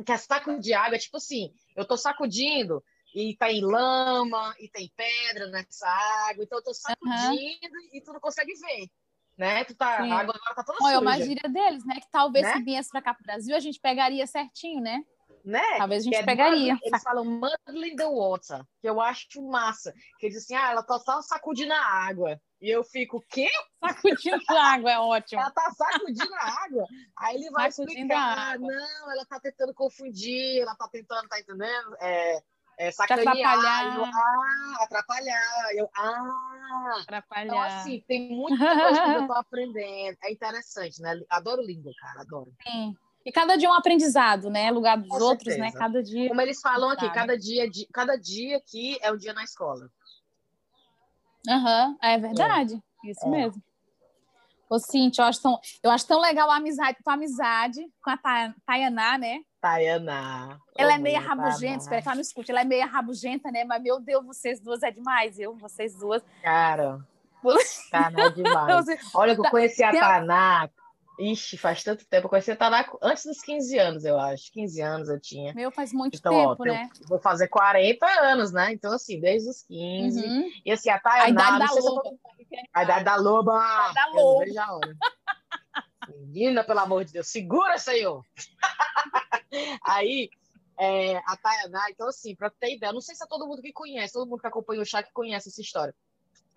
Que a sacudir água é tipo assim, eu tô sacudindo e tá em lama, e tem pedra nessa água, então eu tô sacudindo e tu não consegue ver, né? Tu tá, Sim. a água agora tá toda Olha, é uma suja. gíria deles, né? Que talvez Né? se viesse pra cá pro Brasil, a gente pegaria certinho, né? Né? Talvez a gente é pegaria. Eles falam muddling the water, que eu acho massa. Que eles dizem assim, ah, ela tá só sacudindo a água. E eu fico, o quê? Sacudindo a água, é ótimo. Ela tá sacudindo a água. Aí ele vai sacudindo explicar, não, ela tá tentando confundir, ela tá tentando, tá entendendo? É, é, sacanear. Atrapalhar. Eu, ah, atrapalhar. Eu, ah. Atrapalhar. Então, assim, tem muita coisa que eu tô aprendendo. É interessante, né? Adoro língua, cara, adoro. Sim. E cada dia é um aprendizado, né? Lugar dos Com outros, certeza. né? Cada dia. Como eles falam aqui, cada dia, cada dia aqui é um dia na escola. Aham, é verdade. Isso É. mesmo. Ô, Cintia, eu acho, tão, eu acho tão legal a amizade, tua amizade com a Ta- Tayaná, né? Tayana. Ela é meia rabugenta, espera que ela não escute. Ela é meia rabugenta, né? Mas, meu Deus, vocês duas é demais, eu, vocês duas. Cara, Taná é demais. Olha que eu conheci a Taná. Ixi, faz tanto tempo. Eu conheci a Taná antes dos 15 anos, eu acho. 15 anos eu tinha. Meu, faz muito Então, ó, tempo, eu né? vou fazer 40 anos, né? Então, assim, desde os 15. Uhum. E assim, a A Tayaná... idade não da loba. tô- A idade da loba. da Eu não loba. a hora. Menina, pelo amor de Deus, segura, Senhor! Aí, é, a Tayaná, então assim, pra ter ideia, não sei se é todo mundo que conhece, todo mundo que acompanha o chá que conhece essa história.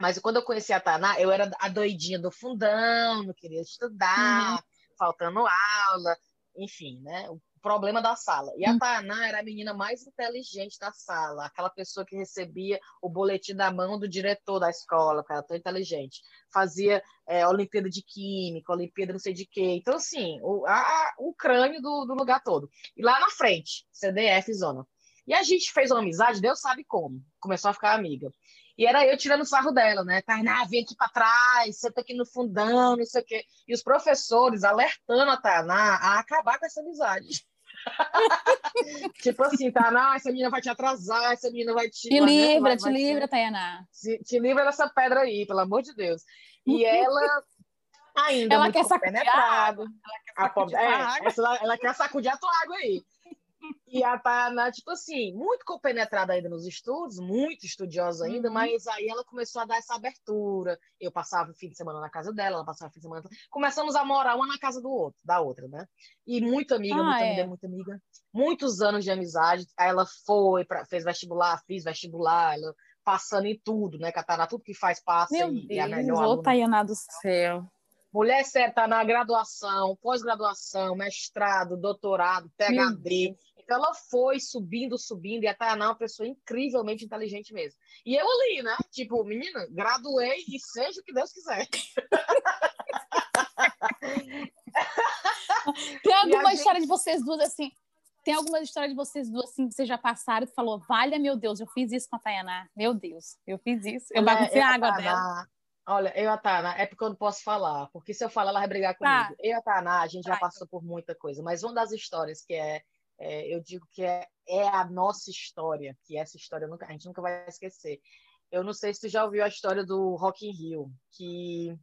Mas quando eu conheci a Tayaná, eu era a doidinha do fundão, não queria estudar, Uhum. faltando aula, enfim, né? O problema da sala. E a Hum. Tayaná era a menina mais inteligente da sala, aquela pessoa que recebia o boletim da mão do diretor da escola, porque era tão inteligente. Fazia é, Olimpíada de Química, Olimpíada não sei de quê. Então, assim, o, a- o crânio do, do lugar todo. E lá na frente, CDF Zona. E a gente fez uma amizade, Deus sabe como. Começou a ficar amiga. E era eu tirando sarro dela, né? Tainá, vem aqui para trás, senta aqui no fundão, não sei o quê. E os professores alertando a Tainá a acabar com essa amizade. tipo assim, Tainá, essa menina vai te atrasar, essa menina vai te. Te livra, vai- te vai livra, Tayaná. se- te livra dessa pedra aí, pelo amor de Deus. E ela ainda Ela quer sacudir a compenetrada. A sacudir pobre- a é, essa ela, ela quer sacudir a tua água aí. E a Tana, tipo assim, muito compenetrada ainda nos estudos, muito estudiosa ainda, Uhum. mas aí ela começou a dar essa abertura. Eu passava o fim de semana na casa dela, ela passava o fim de semana. Começamos a morar uma na casa do outro, da outra, né? E muito amiga, Ah, muita é. amiga, muita amiga. Muitos anos de amizade. Aí ela foi, pra, fez vestibular, fiz vestibular, ela passando em tudo, né? Catarina, tudo que faz passa Meu e, e a Deus, melhor ô. Tayaná do céu. Mulher tá na graduação, pós-graduação, mestrado, doutorado, PhD. Então ela foi subindo, subindo, e a Tayaná é uma pessoa incrivelmente inteligente mesmo. E eu ali, né? Tipo, menina, graduei e seja o que Deus quiser. Tem alguma gente- história de vocês duas assim? Tem alguma história de vocês duas assim que vocês já passaram e falou, valha meu Deus, eu fiz isso com a Tayaná. Meu Deus, eu fiz isso. Eu baguncei a água Tayaná- dela. Olha, eu e a Tayaná, é porque eu não posso falar, porque se eu falar, ela vai brigar Tá. comigo. Eu e a Tayaná, a gente já Vai. passou por muita coisa, mas uma das histórias que é, é, eu digo que é, é a nossa história, que essa história nunca, a gente nunca vai esquecer. Eu não sei se tu já ouviu a história do Rock in Rio, que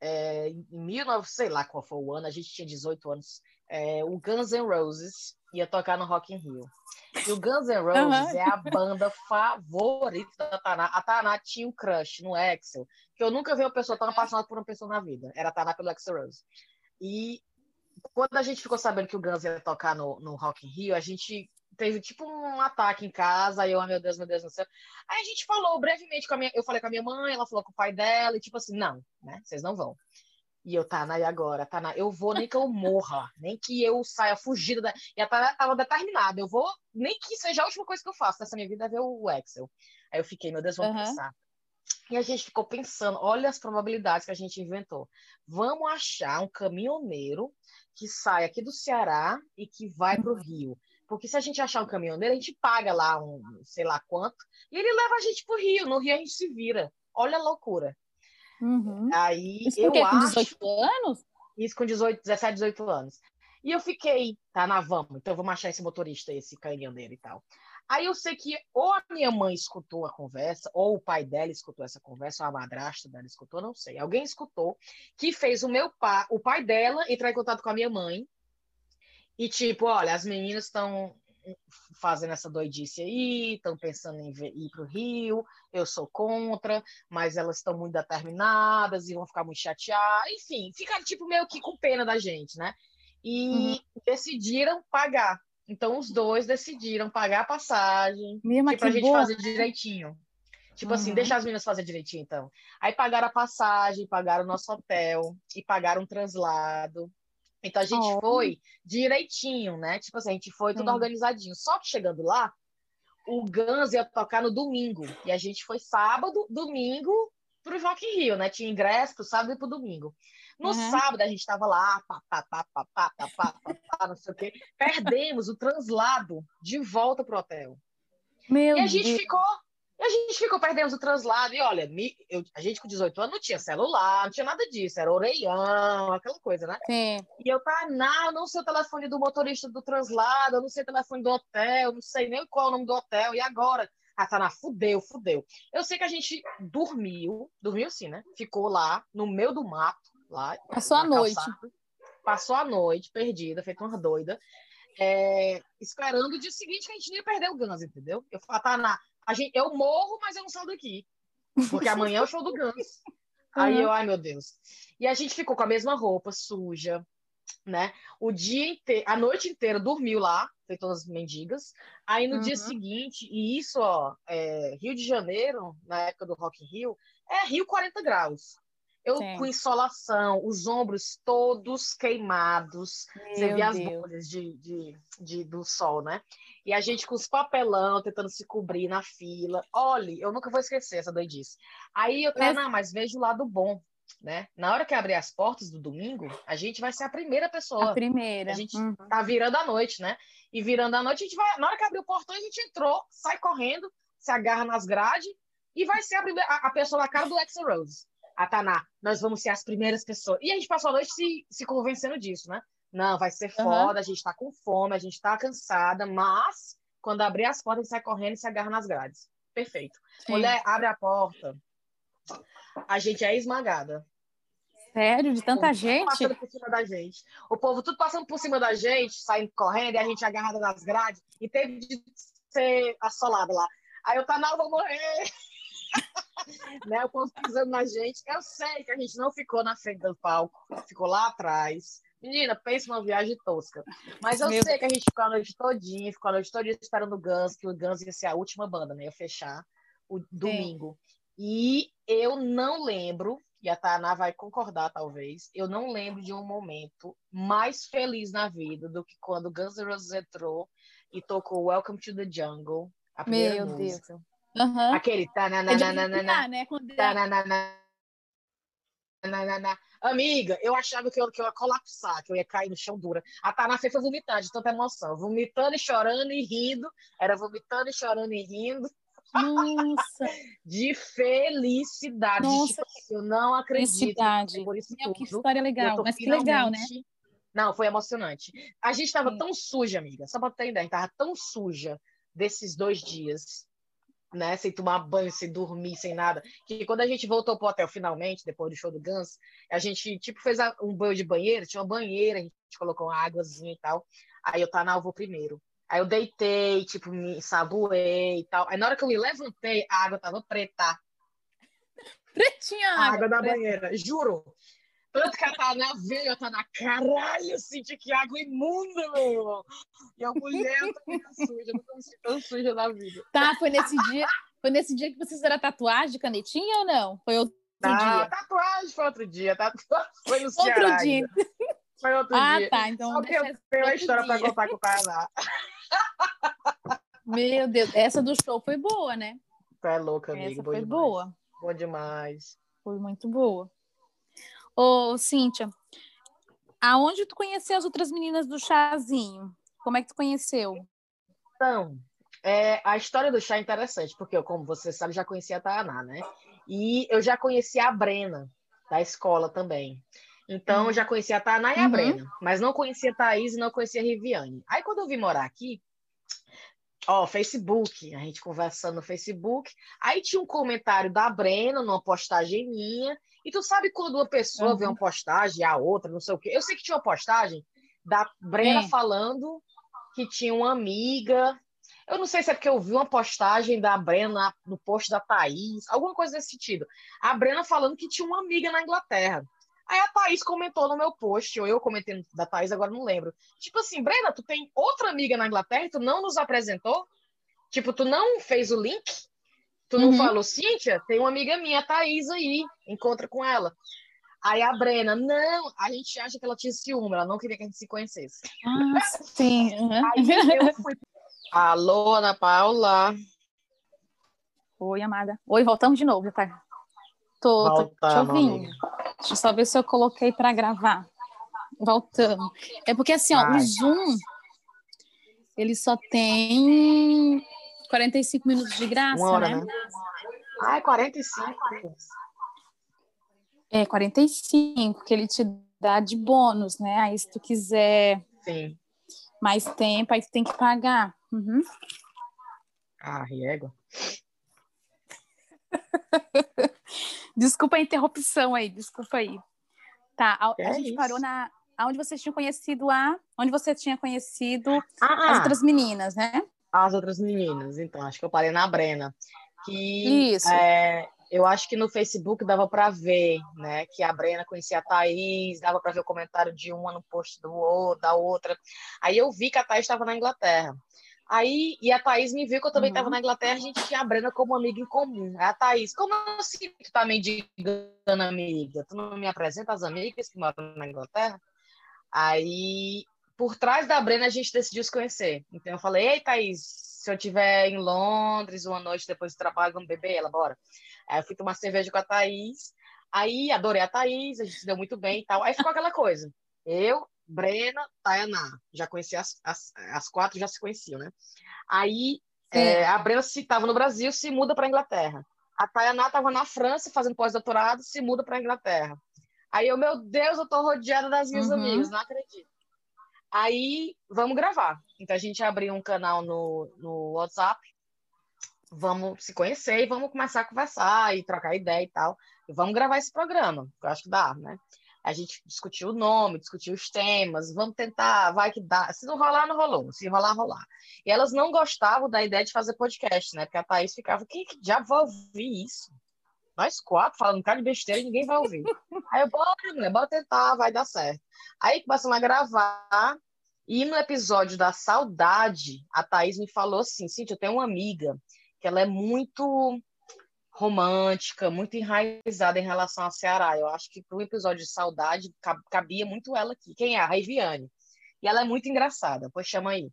é, em 19, sei lá qual foi o ano, a gente tinha 18 anos, é, o Guns N' Roses ia tocar no Rock in Rio. E o Guns N' Roses Aham. é a banda favorita da Taná. A Taná tinha um crush no Axel, que eu nunca vi uma pessoa tão apaixonada por uma pessoa na vida. Era a Taná pelo Axel Rose. E quando a gente ficou sabendo que o Guns ia tocar no, no Rock in Rio, a gente teve tipo um ataque em casa, aí eu, ah, meu Deus, meu Deus do céu. Aí a gente falou brevemente com a minha, eu falei com a minha mãe, ela falou com o pai dela, e tipo assim, não, né? Vocês não vão. E eu, Tana, e agora? Tana, eu vou nem que eu morra, nem que eu saia fugida. Da... E a Tana tava determinada, eu vou, nem que seja a última coisa que eu faço nessa minha vida é ver o Excel. Aí eu fiquei, meu Deus, vamos Aham. pensar. E a gente ficou pensando, olha as probabilidades que a gente inventou. Vamos achar um caminhoneiro que sai aqui do Ceará e que vai para o Rio. Porque se a gente achar um caminhoneiro, a gente paga lá um sei lá quanto, e ele leva a gente para o Rio. No Rio a gente se vira. Olha a loucura. Uhum. Aí Isso eu com acho 18 anos? isso com 18, 17, 18 anos. E eu fiquei, tá, na vamos, então vamos achar esse motorista, esse caminhoneiro e tal. Aí eu sei que ou a minha mãe escutou a conversa, ou o pai dela escutou essa conversa, ou a madrasta dela escutou, não sei. Alguém escutou, que fez o meu pai, o pai dela entrar em contato com a minha mãe. E tipo, olha, as meninas estão fazendo essa doidice aí, estão pensando em ir para o Rio, eu sou contra, mas elas estão muito determinadas e vão ficar muito chateadas, enfim, ficaram tipo meio que com pena da gente, né? E decidiram pagar Então os dois decidiram pagar a passagem Mesmo tipo, pra gente boa. fazer direitinho. Tipo assim, Uhum. deixar as meninas fazer direitinho, então. Aí pagaram a passagem, pagaram o nosso hotel e pagaram o translado. Então a gente Oh. foi direitinho, né? Tipo assim, a gente foi tudo Sim. organizadinho. Só que chegando lá, o Guns ia tocar no domingo. E a gente foi sábado, domingo, pro Rock in Rio, né? Tinha ingresso pro sábado e pro domingo. No Uhum. sábado a gente tava lá, pá, pá, pá, pá, pá, pá, pá, pá, pá, não sei o quê. Perdemos o translado de volta pro hotel. Meu E a gente Deus. ficou, e a gente ficou, perdemos o translado. E olha, me- eu- a gente com 18 anos não tinha celular, não tinha nada disso, era orelhão, aquela coisa, né? Sim. E eu, tá, não, eu não sei o telefone do motorista do translado, eu não sei o telefone do hotel, não sei nem qual é o nome do hotel, e agora? Ah, tá, na, fudeu, fudeu. Eu sei que a gente dormiu, dormiu sim, né? Ficou lá, no meio do mato, lá. Passou a noite. calçada. Passou a noite, perdida, feita uma doida, é, esperando o dia seguinte que a gente ia perder o Guns, entendeu? Eu falei, tá, na, a gente, eu morro, mas eu não saio daqui. Porque amanhã é o show do Guns. Aí Uhum. eu, ai meu Deus. E a gente ficou com a mesma roupa, suja, né? O dia inteiro, a noite inteira dormiu lá, feito todas as mendigas. Aí no dia Uhum. seguinte, e isso, ó, é, Rio de Janeiro, na época do Rock in Rio, é Rio 40 graus. Eu Sim. com insolação, os ombros todos queimados. Você Meu vê as bolhas de, de, de- do sol, né? E a gente com os papelão, tentando se cobrir na fila. Olha, eu nunca vou esquecer essa doidice. Aí eu, tá, Mas- não, mas vejo o lado bom, né? Na hora que abrir as portas do domingo, a gente vai ser a primeira pessoa. A primeira. A gente Uhum. tá virando a noite, né? E virando a noite, a gente vai. Na hora que abrir o portão, a gente entrou, sai correndo, se agarra nas grades e vai ser a, primeira, a, a pessoa na cara do Axel Rose. A Taná, nós vamos ser as primeiras pessoas. E a gente passou a noite se, se convencendo disso, né? Não, vai ser foda, a gente tá com fome, a gente tá cansada, mas quando abrir as portas, a gente sai correndo e se agarra nas grades. Perfeito. Sim. Mulher, abre a porta, a gente é esmagada. Sério, de tanta Tudo gente? passando por cima da gente. O povo tudo passando por cima da gente, saindo correndo, e a gente agarrada nas grades, e teve de ser assolada lá. Aí eu, tá, não, eu vou morrer. Né? O povo pisando na gente. Eu sei que a gente não ficou na frente do palco, ficou lá atrás. Menina, pensa numa viagem tosca. Mas eu Meu sei que a gente ficou a noite todinha, ficou a noite todinha esperando o Guns, que o Guns ia ser a última banda, né? Ia fechar o domingo. E eu não lembro, e a Tainá vai concordar, talvez, eu não lembro de um momento mais feliz na vida do que quando o Guns N' Roses entrou e tocou Welcome to the Jungle, a primeira Meu música. Aham. Aquele tananana, né? Quando é- tananana, tananana. Amiga, eu achava que eu, que eu ia colapsar, que eu ia cair no chão dura. A Tainá foi vomitar de tanta emoção, vomitando e chorando e rindo, era vomitando e chorando e rindo. Nossa, de felicidade. Nossa, tipo, assim, eu não acredito felicidade. por isso Meu, que história legal. Mas que legal, né? finalmente- Não, foi emocionante. A gente tava Sim. tão suja, amiga. Só pra ter ideia, a gente tava tão suja desses dois dias, né? Sem tomar banho, sem dormir, sem nada. Que quando a gente voltou pro hotel finalmente, depois do show do Guns, a gente, tipo, fez um banho de banheiro. Tinha uma banheira, a gente colocou uma águazinha e tal. Aí eu, tá, eu vou primeiro. Aí eu deitei, tipo, me ensaboei e tal. Aí na hora que eu me levantei, a água tava preta. Pretinha A água. água da preta. banheira, juro. Tanto que ela tá na veia, tá na caralho, eu senti que água imunda, meu irmão. E a mulher tá muito suja, eu nunca me senti tão suja na vida. Tá, foi nesse dia. Foi nesse dia que vocês fizeram a tatuagem de canetinha ou não? Foi outro Tá, dia? tatuagem foi outro dia, tatuagem foi no Outro Ceará dia. ainda. Foi outro Ah, dia. tá. Então Só que eu tenho outro história pra dia. contar com o Tainá. Meu Deus, essa do show foi boa, né? Tu é louca, amigo. Essa bom foi demais. boa. Bom demais. Foi muito boa. Ô, Cíntia, aonde tu conheceu as outras meninas do chazinho? Como é que tu conheceu? Então, é, a história do chá é interessante, porque eu, como você sabe, já conhecia a Tainá, né? E eu já conhecia a Brena, da escola também. Então, eu já conhecia a Tainá e a Uhum. Brena, mas não conhecia a Thaís e não conhecia a Riviane. Aí, quando eu vim morar aqui, ó, Facebook, a gente conversando no Facebook, aí tinha um comentário da Brena numa postagem minha, e tu sabe quando uma pessoa Uhum. vê uma postagem, a outra, não sei o quê. Eu sei que tinha uma postagem da Brena Sim. falando que tinha uma amiga. Eu não sei se é porque eu vi uma postagem da Brena no post da Thaís, alguma coisa desse sentido. A Brena falando que tinha uma amiga na Inglaterra. Aí a Thaís comentou no meu post, ou eu comentei da Thaís, agora não lembro. Tipo assim, Brena, tu tem outra amiga na Inglaterra e tu não nos apresentou? Tipo, tu não fez o link? Tu não uhum. falou, Cíntia, tem uma amiga minha, Thaís aí, encontra com ela. Aí a Brena, não, a gente acha que ela tinha ciúme, ela não queria que a gente se conhecesse. Ah, sim. Uhum. Aí eu fui. Alô, Ana Paula. Oi, amada. Oi, voltamos de novo, tá? Tô, Voltamos, tô te ouvindo. Deixa eu só ver se eu coloquei para gravar. Voltamos. É porque assim, ó, o Zoom ele só tem 45 minutos de graça, Uma hora, né? né? Ah, é 45. É 45 que ele te dá de bônus, né? Aí se tu quiser Sim. mais tempo, aí tu tem que pagar. Uhum. Ah, riego. desculpa a interrupção aí, desculpa aí. Tá, a, é a gente isso? parou na onde vocês tinham conhecido a, onde você tinha conhecido ah, as outras meninas, né? As outras meninas, então, acho que eu parei na Brena. Que Isso. É, eu acho que no Facebook dava para ver, né, que a Brena conhecia a Thaís, dava para ver o comentário de uma no post do outro, da outra. Aí eu vi que a Thaís estava na Inglaterra. Aí, e a Thaís me viu que eu também estava Uhum. na Inglaterra, a gente tinha a Brena como amiga em comum. Aí a Thaís, como assim tu tá mendigando amiga? Tu não me apresenta as amigas que moram na Inglaterra? Aí, por trás da Brena, a gente decidiu se conhecer. Então eu falei, ei, Thaís, se eu estiver em Londres uma noite depois do trabalho, vamos beber? Ela, bora. Aí eu fui tomar cerveja com a Thaís. Aí adorei a Thaís, a gente se deu muito bem e tal. Aí ficou aquela coisa. Eu, Brena, Tayaná. Já conhecia as, as, as quatro, já se conheciam, né? Aí é, a Brena se estava no Brasil, se muda para Inglaterra. A Tayaná estava na França fazendo pós-doutorado, se muda para Inglaterra. Aí eu, meu Deus, eu tô rodeada das minhas Uhum. amigas, não acredito. Aí, vamos gravar. Então, a gente abriu um canal no, no WhatsApp. Vamos se conhecer e vamos começar a conversar e trocar ideia e tal. E vamos gravar esse programa, que eu acho que dá, né? A gente discutiu o nome, discutiu os temas, vamos tentar, vai que dá. Se não rolar, não rolou. Se rolar, rolar. E elas não gostavam da ideia de fazer podcast, né? Porque a Thaís ficava, quem que já vai ouvir isso? Nós quatro falando um cara de besteira e ninguém vai ouvir. Aí eu, bora, mulher, bora tentar, vai dar certo. Aí começamos a gravar, e no episódio da saudade, a Thaís me falou assim, Cintia, eu tenho uma amiga que ela é muito romântica, muito enraizada em relação ao Ceará. Eu acho que para o episódio de saudade cab- cabia muito ela aqui. Quem é? A Riviane. E ela é muito engraçada, pois chama aí.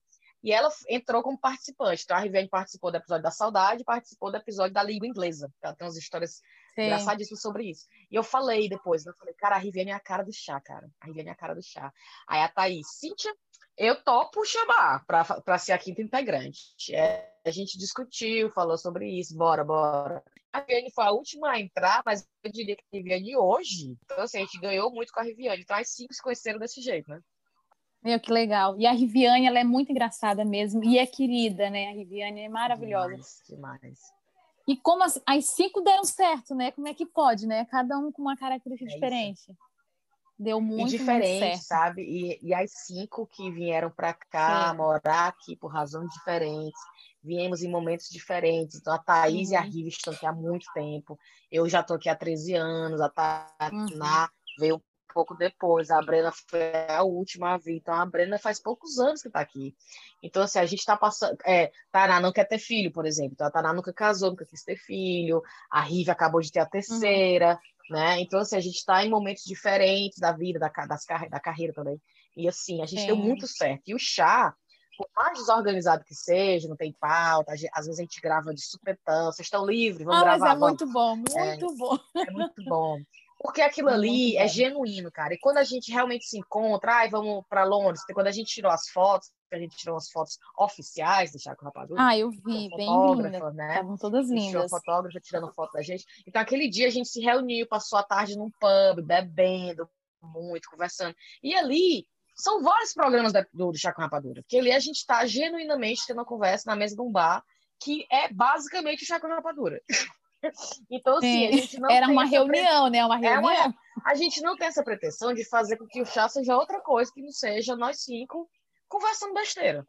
E ela entrou como participante. Então a Riviane participou do episódio da saudade e participou do episódio da língua inglesa. Ela tem umas histórias Sim. engraçadíssimo sobre isso. E eu falei depois, né? eu falei, cara, a Riviane é a cara do chá, cara. A Riviane é a cara do chá. Aí a Thaís, Cíntia, eu topo chamar para ser a quinta integrante. É, a gente discutiu, falou sobre isso, bora, bora. A Riviane foi a última a entrar, mas eu diria que a Riviane hoje, então assim, a gente ganhou muito com a Riviane. Então as cinco se conheceram desse jeito, né? Meu, que legal. E a Riviane, ela é muito engraçada mesmo. E é querida, né? A Riviane é maravilhosa. Demais, demais. E como as, as cinco deram certo, né? Como é que pode, né? Cada um com uma característica É diferente. Deu muito, e muito diferente, certo. sabe? E, e as cinco que vieram para cá, Sim. morar aqui por razões diferentes, viemos em momentos diferentes. Então, a Thaís e a Uhum. Riva estão aqui há muito tempo. Eu já estou aqui há 13 anos, a Tainá Uhum. veio pouco depois, a Brena foi a última a vir. Então, a Brena faz poucos anos que está aqui. Então, assim, a gente está passando. É, Tainá não quer ter filho, por exemplo. Então, a Tainá nunca casou, nunca quis ter filho. A Riva acabou de ter a Uhum. terceira né? Então, assim, a gente está em momentos diferentes da vida, da, das, da carreira também. E, assim, a gente deu Sim. muito certo. E o chá, por mais desorganizado que seja, não tem pauta, às vezes a gente grava de supetão, vocês estão livres, vamos Ah, mas gravar, é vamos. muito bom, muito bom. É muito bom. Porque aquilo ali é genuíno, cara. E quando a gente realmente se encontra, ai, vamos para Londres, quando a gente tirou as fotos, a gente tirou as fotos oficiais do Chaco Rapadura, Ah, eu vi, bem linda. né? Estavam todas lindas. fotógrafa tirando foto da gente. Então, aquele dia a gente se reuniu, passou a tarde num pub, bebendo muito, conversando. E ali são vários programas da- do, do Chaco Rapadura, que ali a gente está genuinamente tendo uma conversa na mesa de um bar, que é basicamente o Chaco Rapadura. então, assim, a Sim. gente não Era tem uma essa reunião, né? Uma É uma- reunião. a gente não tem essa pretensão de fazer com que o chá seja outra coisa que não seja nós cinco conversando besteira.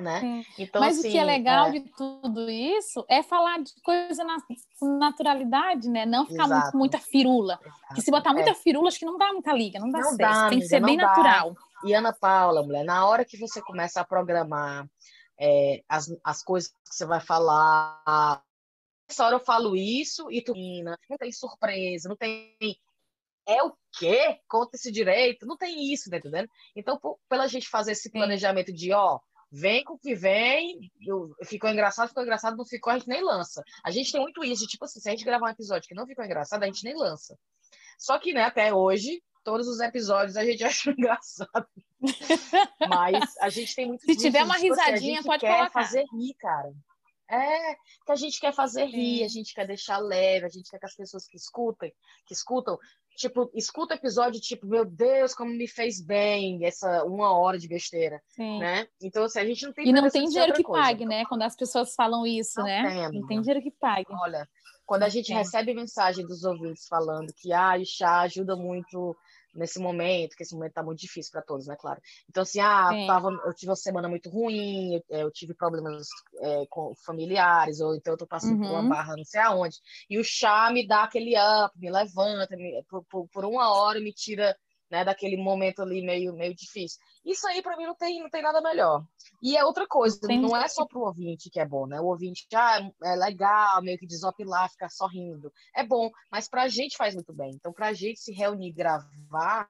né? Então, Mas assim, o que é assim, legal é... de tudo isso é falar de coisa na naturalidade, né? Não ficar muito, muita firula. Exato. Que se botar muita é. firula, acho que não dá muita liga, não dá não certo. Dá, Tem que ser bem dá. natural. E Ana Paula, mulher, na hora que você começa a programar é, as, as coisas que você vai falar, hora eu falo isso e tu não tem surpresa, não tem é o quê? Conta esse direito. Não tem isso, tá entendendo? Então, por, pela gente fazer esse planejamento de, ó, vem com o que vem, ficou engraçado, ficou engraçado, não ficou, a gente nem lança. A gente tem muito isso, de, tipo assim, se a gente gravar um episódio que não ficou engraçado, a gente nem lança. Só que, né, até hoje, todos os episódios a gente acha engraçado. Mas a gente tem muito Se tiver uma tipo, risadinha, assim, pode quer colocar. fazer rir, cara. É, que a gente quer fazer rir, a gente quer deixar leve, a gente quer que as pessoas que escutem, que escutam, tipo, escuta o episódio, tipo, meu Deus, como me fez bem essa uma hora de besteira, Sim. né? Então, assim, a gente não tem E não tem dinheiro que coisa. pague, né? Quando as pessoas falam isso, não né? Tem, não tem dinheiro que pague. Olha, quando a gente recebe mensagem dos ouvintes falando que ah, o chá ajuda muito nesse momento, que esse momento tá muito difícil para todos, né, claro. Então, assim, ah, tava, eu tive uma semana muito ruim, eu, eu tive problemas é, com familiares, ou então eu tô passando uhum. por uma uhum. barra não sei aonde, e o chá me dá aquele up, me levanta, me, por, por, por uma hora me tira né, daquele momento ali meio, meio difícil. Isso aí para mim não tem, não tem nada melhor. E é outra coisa, Entendi. não é só pro ouvinte que é bom, né? O ouvinte ah, é legal, meio que desopilar, ficar sorrindo. É bom, mas pra gente faz muito bem. Então, pra gente se reunir, gravar,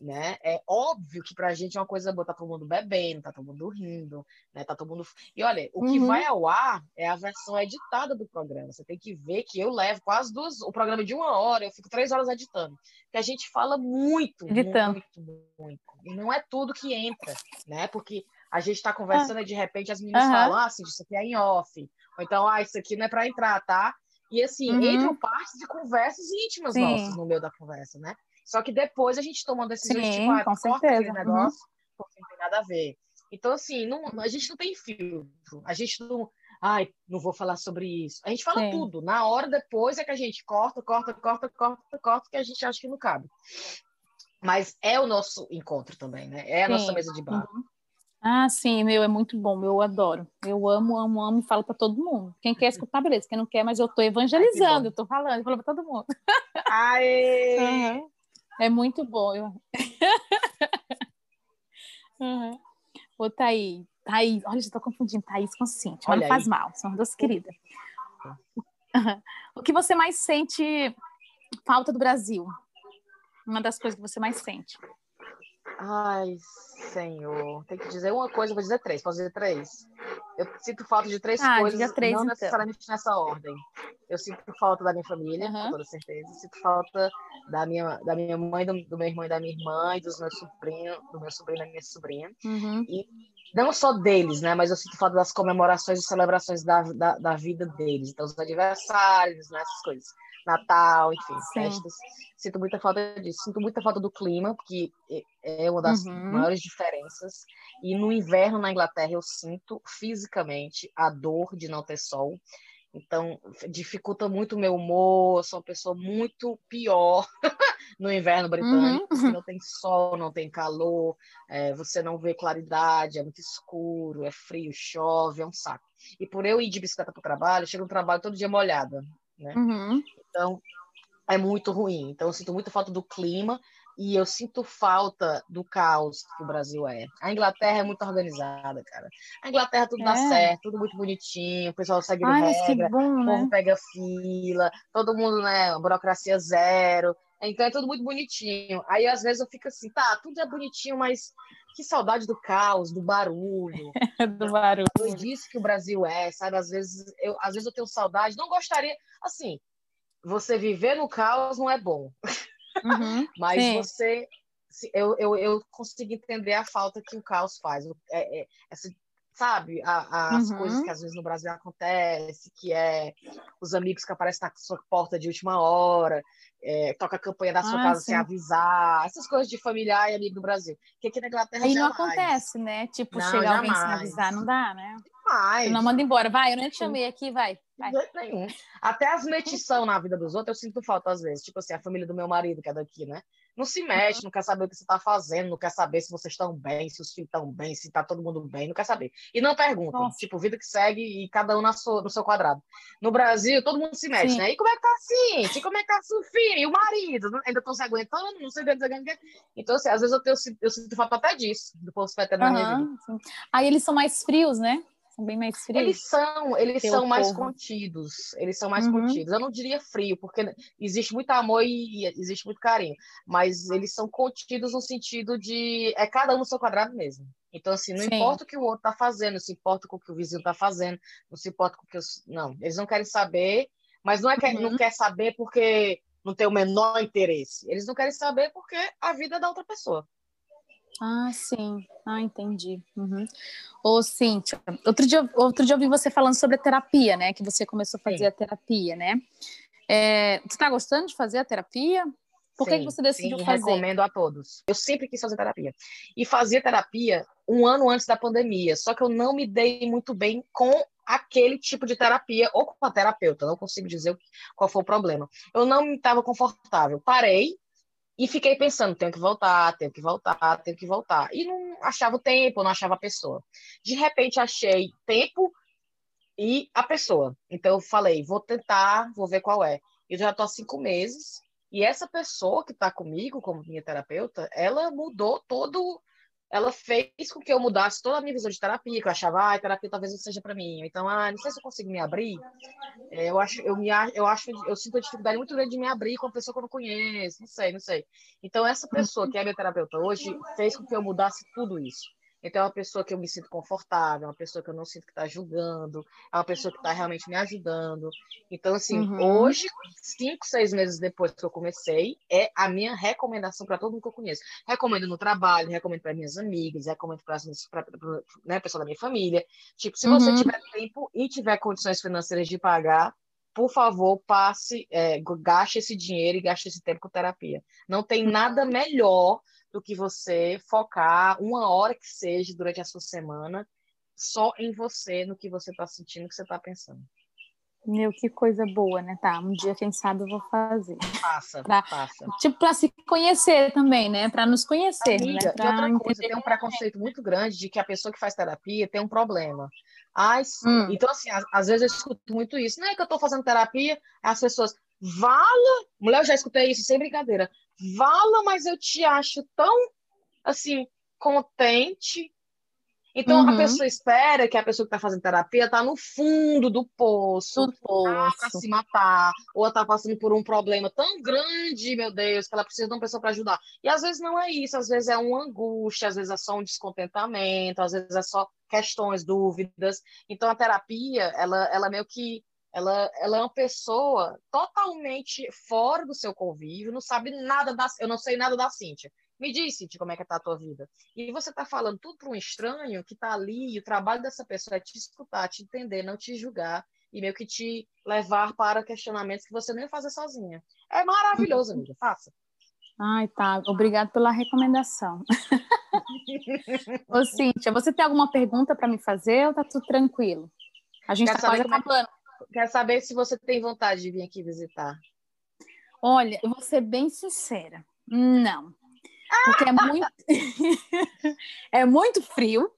né? É óbvio que pra gente é uma coisa boa, tá todo mundo bebendo, tá todo mundo rindo, né? Tá todo mundo. E olha, o que uhum. vai ao ar é a versão editada do programa. Você tem que ver que eu levo quase duas. O programa de uma hora, eu fico três horas editando. Que a gente fala muito, editando. muito, muito. E não é tudo que entra, né? Porque a gente tá conversando ah. e de repente as meninas uhum. falam, ah, assim, isso aqui é em off. Ou então, ah, isso aqui não é para entrar, tá? E assim, uhum. entram partes de conversas íntimas Sim. nossas no meio da conversa, né? Só que depois a gente toma uma decisão Sim, tipo, ah, com certeza. uhum. negócio, uhum. porque não tem nada a ver. Então, assim, não, a gente não tem filtro. A gente não. Ai, não vou falar sobre isso. A gente fala Sim. tudo. Na hora depois é que a gente corta, corta, corta, corta, corta, que a gente acha que não cabe. Mas é o nosso encontro também, né? É a Sim. nossa mesa de bar. Uhum. Ah, sim, meu, é muito bom, eu adoro. Eu amo, amo, amo e falo para todo mundo. Quem quer escutar, beleza. Quem não quer, mas eu tô evangelizando, Ai, eu tô falando, eu falo para todo mundo. Aê! Uhum. É muito bom. Eu... uhum. Ô, Thaís, Thaís, olha, já tô confundindo Thaís com Cintia, mas não faz mal, são duas queridas. Uhum. O que você mais sente falta do Brasil? Uma das coisas que você mais sente. Ai, senhor. Tem que dizer uma coisa, vou dizer três. Posso dizer três? Eu sinto falta de três ah, coisas, três, não então. necessariamente nessa ordem. Eu sinto falta da minha família, uhum. com toda certeza. Sinto falta da minha, da minha mãe, do, do, meu irmão e da minha irmã, e dos meus sobrinhos, do meu sobrinho e da minha sobrinha. Uhum. E não só deles, né? Mas eu sinto falta das comemorações e celebrações da, da, da vida deles. Então, os aniversários, né? essas coisas. Natal, enfim, Sim. festas. Sinto muita falta disso. Sinto muita falta do clima, porque é uma das uhum. maiores diferenças. E no inverno na Inglaterra eu sinto fisicamente a dor de não ter sol. Então, dificulta muito o meu humor. Eu sou uma pessoa muito pior no inverno britânico. Uhum. Não tem sol, não tem calor, é, você não vê claridade, é muito escuro, é frio, chove, é um saco. E por eu ir de bicicleta para o trabalho, eu chego no trabalho todo dia molhada né? Uhum. Então, é muito ruim. Então, eu sinto muita falta do clima e eu sinto falta do caos que o Brasil é. A Inglaterra é muito organizada, cara. A Inglaterra tudo é. dá certo, tudo muito bonitinho, o pessoal segue Ai, regra, bom, o povo né? pega fila, todo mundo, né, burocracia zero. Então é tudo muito bonitinho. Aí às vezes eu fico assim, tá, tudo é bonitinho, mas que saudade do caos, do barulho. do barulho. Foi disso que o Brasil é, sabe? Às vezes eu, às vezes eu tenho saudade, não gostaria, assim, você viver no caos não é bom. Uhum, mas sim. você eu, eu, eu consigo entender a falta que o caos faz. É, é, essa sabe? A, as uhum. coisas que às vezes no Brasil acontece, que é os amigos que aparecem na sua porta de última hora, é, toca a campanha da sua ah, casa sim. sem avisar, essas coisas de familiar e amigo do Brasil. Que aqui na Inglaterra Aí não acontece, né? Tipo, não, chegar alguém sem avisar, não dá, né? Jamais. Não manda embora, vai, eu nem te chamei aqui, vai. Jeito nenhum. Até as metição na vida dos outros, eu sinto falta às vezes. Tipo assim, a família do meu marido, que é daqui, né? Não se mexe, não quer saber o que você está fazendo, não quer saber se vocês estão bem, se os filhos estão bem, se está todo mundo bem, não quer saber. E não pergunta, Nossa. tipo, vida que segue e cada um na sua, no seu quadrado. No Brasil, todo mundo se mexe, Sim. né? E como é que tá assim? E como é que tá a Sofia? E o marido? Ainda estão se aguentando? Não sei o que. Então, assim, às vezes eu, tenho, eu sinto falta até disso, do povo se uhum, na minha vida. Aí eles são mais frios, né? São bem mais frios. Eles são, eles são mais contidos. Eles são mais uhum. contidos. Eu não diria frio, porque existe muito amor e existe muito carinho. Mas eles são contidos no sentido de é cada um no seu quadrado mesmo. Então, assim, não Sim. importa o que o outro está fazendo, não se importa com o que o vizinho está fazendo, não se importa com o que os. Não, eles não querem saber, mas não é que uhum. não quer saber porque não tem o menor interesse. Eles não querem saber porque a vida é da outra pessoa. Ah, sim. Ah, entendi. Uhum. Ô, Cíntia, outro dia, outro dia eu vi você falando sobre a terapia, né? Que você começou a fazer sim. a terapia, né? É, você está gostando de fazer a terapia? Por sim, que você decidiu sim, fazer? recomendo a todos. Eu sempre quis fazer terapia. E fazia terapia um ano antes da pandemia, só que eu não me dei muito bem com aquele tipo de terapia ou com a terapeuta, não consigo dizer qual foi o problema. Eu não estava confortável. Parei, e fiquei pensando, tenho que voltar, tenho que voltar, tenho que voltar. E não achava o tempo, não achava a pessoa. De repente achei tempo e a pessoa. Então eu falei, vou tentar, vou ver qual é. Eu já estou há cinco meses e essa pessoa que está comigo, como minha terapeuta, ela mudou todo ela fez com que eu mudasse toda a minha visão de terapia, que eu achava, ah, terapia talvez não seja para mim. Então, ah, não sei se eu consigo me abrir. É, eu acho, eu me, eu acho, eu sinto uma dificuldade muito grande de me abrir com uma pessoa que eu não conheço, não sei, não sei. Então, essa pessoa que é minha terapeuta hoje fez com que eu mudasse tudo isso. Então, é uma pessoa que eu me sinto confortável, é uma pessoa que eu não sinto que está julgando, é uma pessoa que está realmente me ajudando. Então, assim, uhum. hoje, cinco, seis meses depois que eu comecei, é a minha recomendação para todo mundo que eu conheço. Recomendo no trabalho, recomendo para minhas amigas, recomendo para né, pessoa da minha família. Tipo, se você uhum. tiver tempo e tiver condições financeiras de pagar, por favor, passe, é, gaste esse dinheiro e gaste esse tempo com terapia. Não tem nada melhor do que você focar uma hora que seja durante a sua semana só em você, no que você está sentindo, no que você está pensando. Meu, que coisa boa, né? Tá, um dia, quem sabe, eu vou fazer. Passa, pra, passa. Tipo, para se conhecer também, né? Para nos conhecer. Amiga, né? Pra e outra coisa, tem um preconceito muito grande de que a pessoa que faz terapia tem um problema. Ai, hum. Então, assim, às, às, vezes eu escuto muito isso. Não é que eu estou fazendo terapia, as pessoas, vala, mulher, eu já escutei isso sem brincadeira, vala, mas eu te acho tão, assim, contente. Então, uhum. a pessoa espera que a pessoa que está fazendo terapia está no fundo do poço, do poço. para se matar, ou está passando por um problema tão grande, meu Deus, que ela precisa de uma pessoa para ajudar. E às vezes não é isso, às vezes é uma angústia, às vezes é só um descontentamento, às vezes é só questões, dúvidas. Então, a terapia, ela, ela meio que ela, ela é uma pessoa totalmente fora do seu convívio, não sabe nada da. Eu não sei nada da Cíntia. Me diz, Cíntia, como é que tá a tua vida. E você está falando tudo para um estranho que está ali, e o trabalho dessa pessoa é te escutar, te entender, não te julgar, e meio que te levar para questionamentos que você nem ia fazer sozinha. É maravilhoso, amiga. Faça. Ai, tá. Obrigada pela recomendação. Ô, Cíntia, você tem alguma pergunta para me fazer ou tá tudo tranquilo? A gente está quase é acabando. Quer saber se você tem vontade de vir aqui visitar. Olha, eu vou ser bem sincera. Não. Porque é muito é muito frio.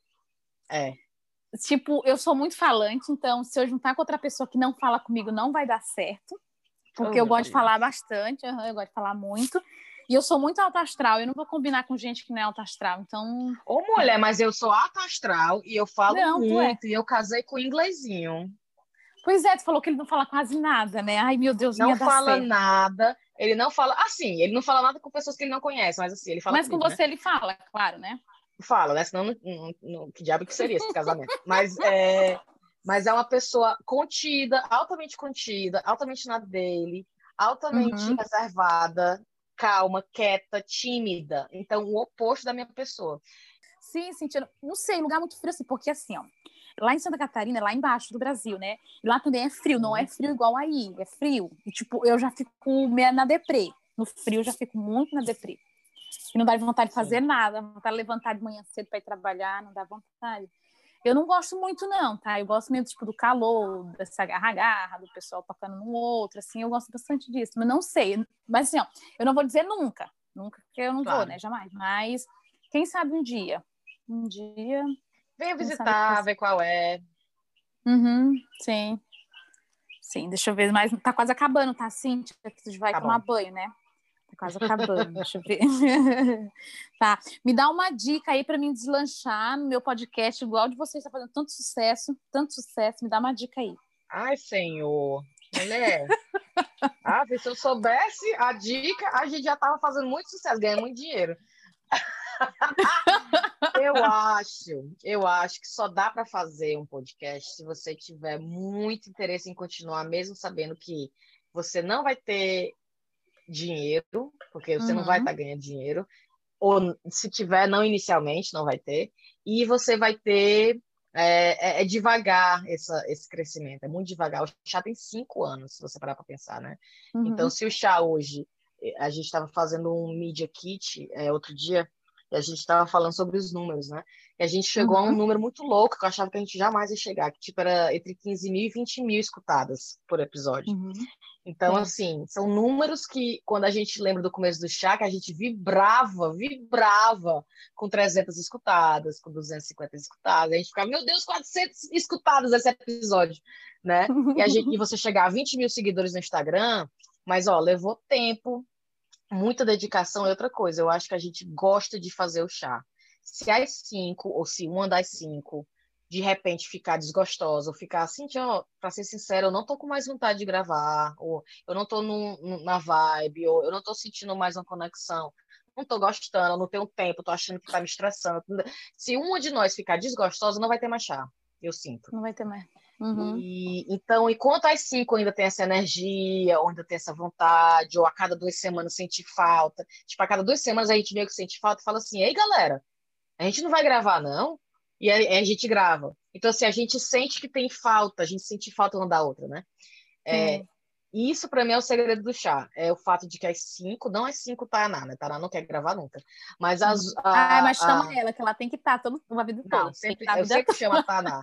É. Tipo, eu sou muito falante, então se eu juntar com outra pessoa que não fala comigo, não vai dar certo. Porque oh, eu gosto Deus. de falar bastante, eu gosto de falar muito. E eu sou muito alta astral, eu não vou combinar com gente que não é alta astral, então... Ô, mulher, mas eu sou alta astral e eu falo não, é. muito, é. e eu casei com um inglesinho. Pois é, tu falou que ele não fala quase nada, né? Ai, meu Deus, não fala certo. nada. Ele não fala, assim, ele não fala nada com pessoas que ele não conhece, mas assim, ele fala. Mas comigo, com você né? ele fala, claro, né? Fala, né? Senão, não, não, não, que diabo que seria esse casamento? mas é, mas é uma pessoa contida, altamente contida, altamente na dele, altamente uhum. reservada, calma, quieta, tímida. Então, o oposto da minha pessoa. Sim, sentindo. Não sei, lugar muito frio assim, porque assim, ó lá em Santa Catarina, é lá embaixo do Brasil, né? E lá também é frio, não é frio igual aí, é frio. E, tipo, eu já fico meio na deprê. No frio eu já fico muito na deprê. E não dá vontade de fazer nada, vontade de levantar de manhã cedo para ir trabalhar, não dá vontade. Eu não gosto muito, não, tá? Eu gosto mesmo, tipo, do calor, dessa garra-garra, do pessoal tocando no outro, assim, eu gosto bastante disso. Mas não sei. Mas, assim, ó, eu não vou dizer nunca. Nunca, porque eu não claro. vou, né? Jamais. Mas, quem sabe um dia. Um dia... Venha visitar, ver qual é. Uhum, sim. Sim, deixa eu ver, mas tá quase acabando, tá, Cintia? Que vai tá tomar bom. banho, né? Tá quase acabando, deixa eu ver. tá, me dá uma dica aí para mim deslanchar no meu podcast, igual de vocês está fazendo tanto sucesso, tanto sucesso, me dá uma dica aí. Ai, senhor, mulher. ah, se eu soubesse a dica, a gente já tava fazendo muito sucesso, ganhando muito dinheiro. eu acho, eu acho que só dá para fazer um podcast se você tiver muito interesse em continuar, mesmo sabendo que você não vai ter dinheiro, porque você uhum. não vai estar uhum. tá ganhando dinheiro, ou se tiver, não inicialmente, não vai ter, e você vai ter. É, é, é devagar essa, esse crescimento, é muito devagar. O chá tem cinco anos, se você parar para pensar, né? Uhum. Então, se o chá hoje, a gente estava fazendo um Media Kit é, outro dia, e a gente estava falando sobre os números, né? E a gente chegou uhum. a um uhum. número muito louco, que eu achava que a gente jamais ia chegar, que tipo era entre 15 mil e 20 mil escutadas por episódio. Uhum. Então, é. assim, são números que, quando a gente lembra do começo do chá, que a gente vibrava, vibrava com 300 escutadas, com 250 escutadas. A gente ficava, meu Deus, 400 escutadas esse episódio, né? E, a gente, e você chegar a 20 mil seguidores no Instagram, mas, ó, levou tempo, muita dedicação é outra coisa. Eu acho que a gente gosta de fazer o chá. Se as cinco, ou se uma das cinco, de repente ficar desgostosa, ou ficar assim, ó, pra ser sincero, eu não tô com mais vontade de gravar, ou eu não tô no, na vibe, ou eu não tô sentindo mais uma conexão, não tô gostando, não tenho tempo, tô achando que tá me estressando. Se uma de nós ficar desgostosa, não vai ter mais chá, eu sinto. Não vai ter mais. Uhum. E, então, enquanto as cinco ainda tem essa energia, ou ainda tem essa vontade, ou a cada duas semanas sente falta, tipo, a cada duas semanas a gente meio que sente falta e fala assim: ei, galera, a gente não vai gravar, não? E aí a gente grava. Então, assim, a gente sente que tem falta, a gente sente falta uma da outra, né? É, hum. E isso, para mim, é o segredo do chá. É o fato de que as cinco, não as cinco Taná, né? Taná não quer gravar nunca. Mas as. A, ah, mas chama a... ela, que ela tem que estar tá toda uma vida toda. Não, sempre, eu sempre chamo a Taná.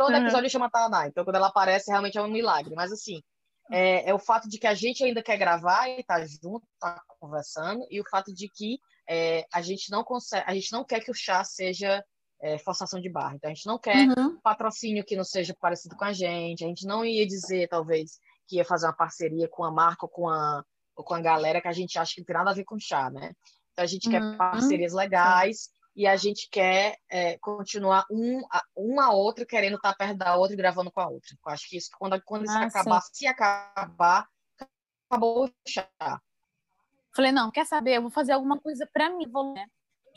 Todo uhum. episódio chama Taná. Então, quando ela aparece, realmente é um milagre. Mas, assim, é, é, o fato de que a gente ainda quer gravar e tá junto, tá conversando, e o fato de que é, a gente não consegue, a gente não quer que o chá seja é, forçação de barra. Então, a gente não quer uhum. patrocínio que não seja parecido com a gente, a gente não ia dizer, talvez, que ia fazer uma parceria com a marca ou com a, ou com a galera que a gente acha que não tem nada a ver com chá, né? Então, a gente uhum. quer parcerias legais e a gente quer é, continuar um, uma a outra querendo estar perto da outra e gravando com a outra. Eu acho que isso, quando, quando isso ah, acabar, sim. se acabar, acabou o chá. Falei, não, quer saber? Eu vou fazer alguma coisa para mim, vou né?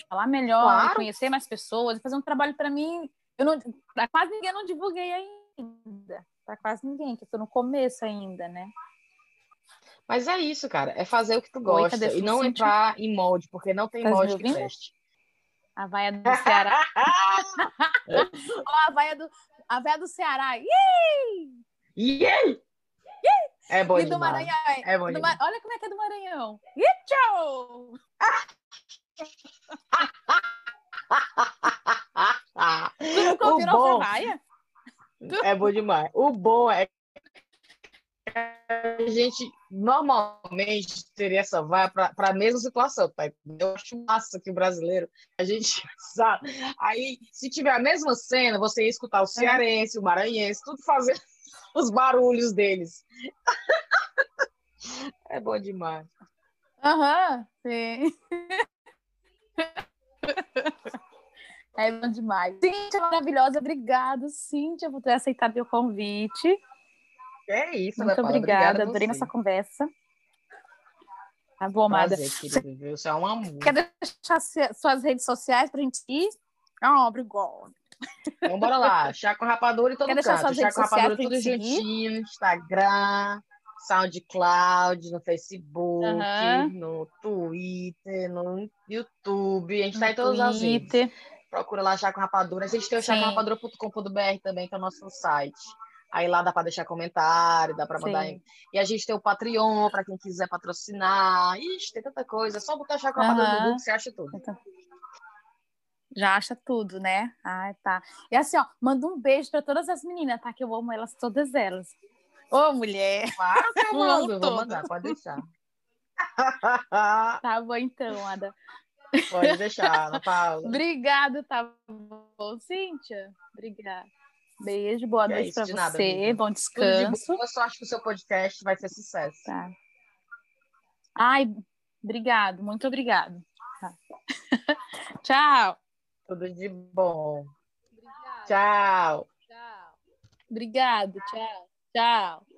falar melhor, claro. conhecer mais pessoas, fazer um trabalho para mim. Eu não, pra quase ninguém eu não divulguei ainda. Para quase ninguém, que eu tô no começo ainda, né? Mas é isso, cara. É fazer o que tu gosta Oi, e não entrar em molde, porque não tem tá molde que preste. A vaia do Ceará. a vaia do, a vaia do Ceará. Yay! Yay! É bom e do demais. Maranhão. É bom demais. Olha como é que é do Maranhão. Ichou! tu nunca ouviu bom... vaia? É bom demais. O bom é a gente normalmente teria essa vaia para a mesma situação, tá? Eu acho massa que o brasileiro, a gente sabe. Aí, se tiver a mesma cena, você ia escutar o cearense, o maranhense, tudo fazendo os barulhos deles. É bom demais. Aham, uhum, sim. É bom demais. Cíntia, maravilhosa, obrigada, Cíntia, por ter aceitado meu convite. É isso, Muito obrigada, adorei nossa conversa. Tá bom, Amada. Você é um amor. Quer deixar suas redes sociais pra gente ir? Ah, obrigado. Então, bora lá. Chá com rapadura e todo Quer canto. Chá com rapadura tudo juntinho. Instagram, SoundCloud, no Facebook, uhum. no Twitter, no YouTube. A gente está em todas as redes. Procura lá Chá com Rapadura. A gente tem o chacorapadura.com.br também, que é o nosso site. Aí lá dá para deixar comentário, dá para mandar. Sim. E a gente tem o Patreon para quem quiser patrocinar. Ixi, tem tanta coisa. É só botar Rapadura uhum. no Google você acha tudo. Então... Já acha tudo, né? Ah, tá. E assim, ó, manda um beijo para todas as meninas, tá? Que eu amo elas, todas elas. Ô, mulher! Claro que eu mando, vou mandar, pode deixar. tá bom, então, Ada. Pode deixar, Ana Paula. Obrigada, tá bom, Cíntia? Obrigada. Beijo, boa que noite é para você, nada, bom descanso. Eu só acho que o seu podcast vai ser sucesso. Tá. Ai, obrigado, muito obrigado. Tá. Tchau. Tudo de bom. Obrigada. Tchau. Tchau. Obrigado, tchau. Tchau.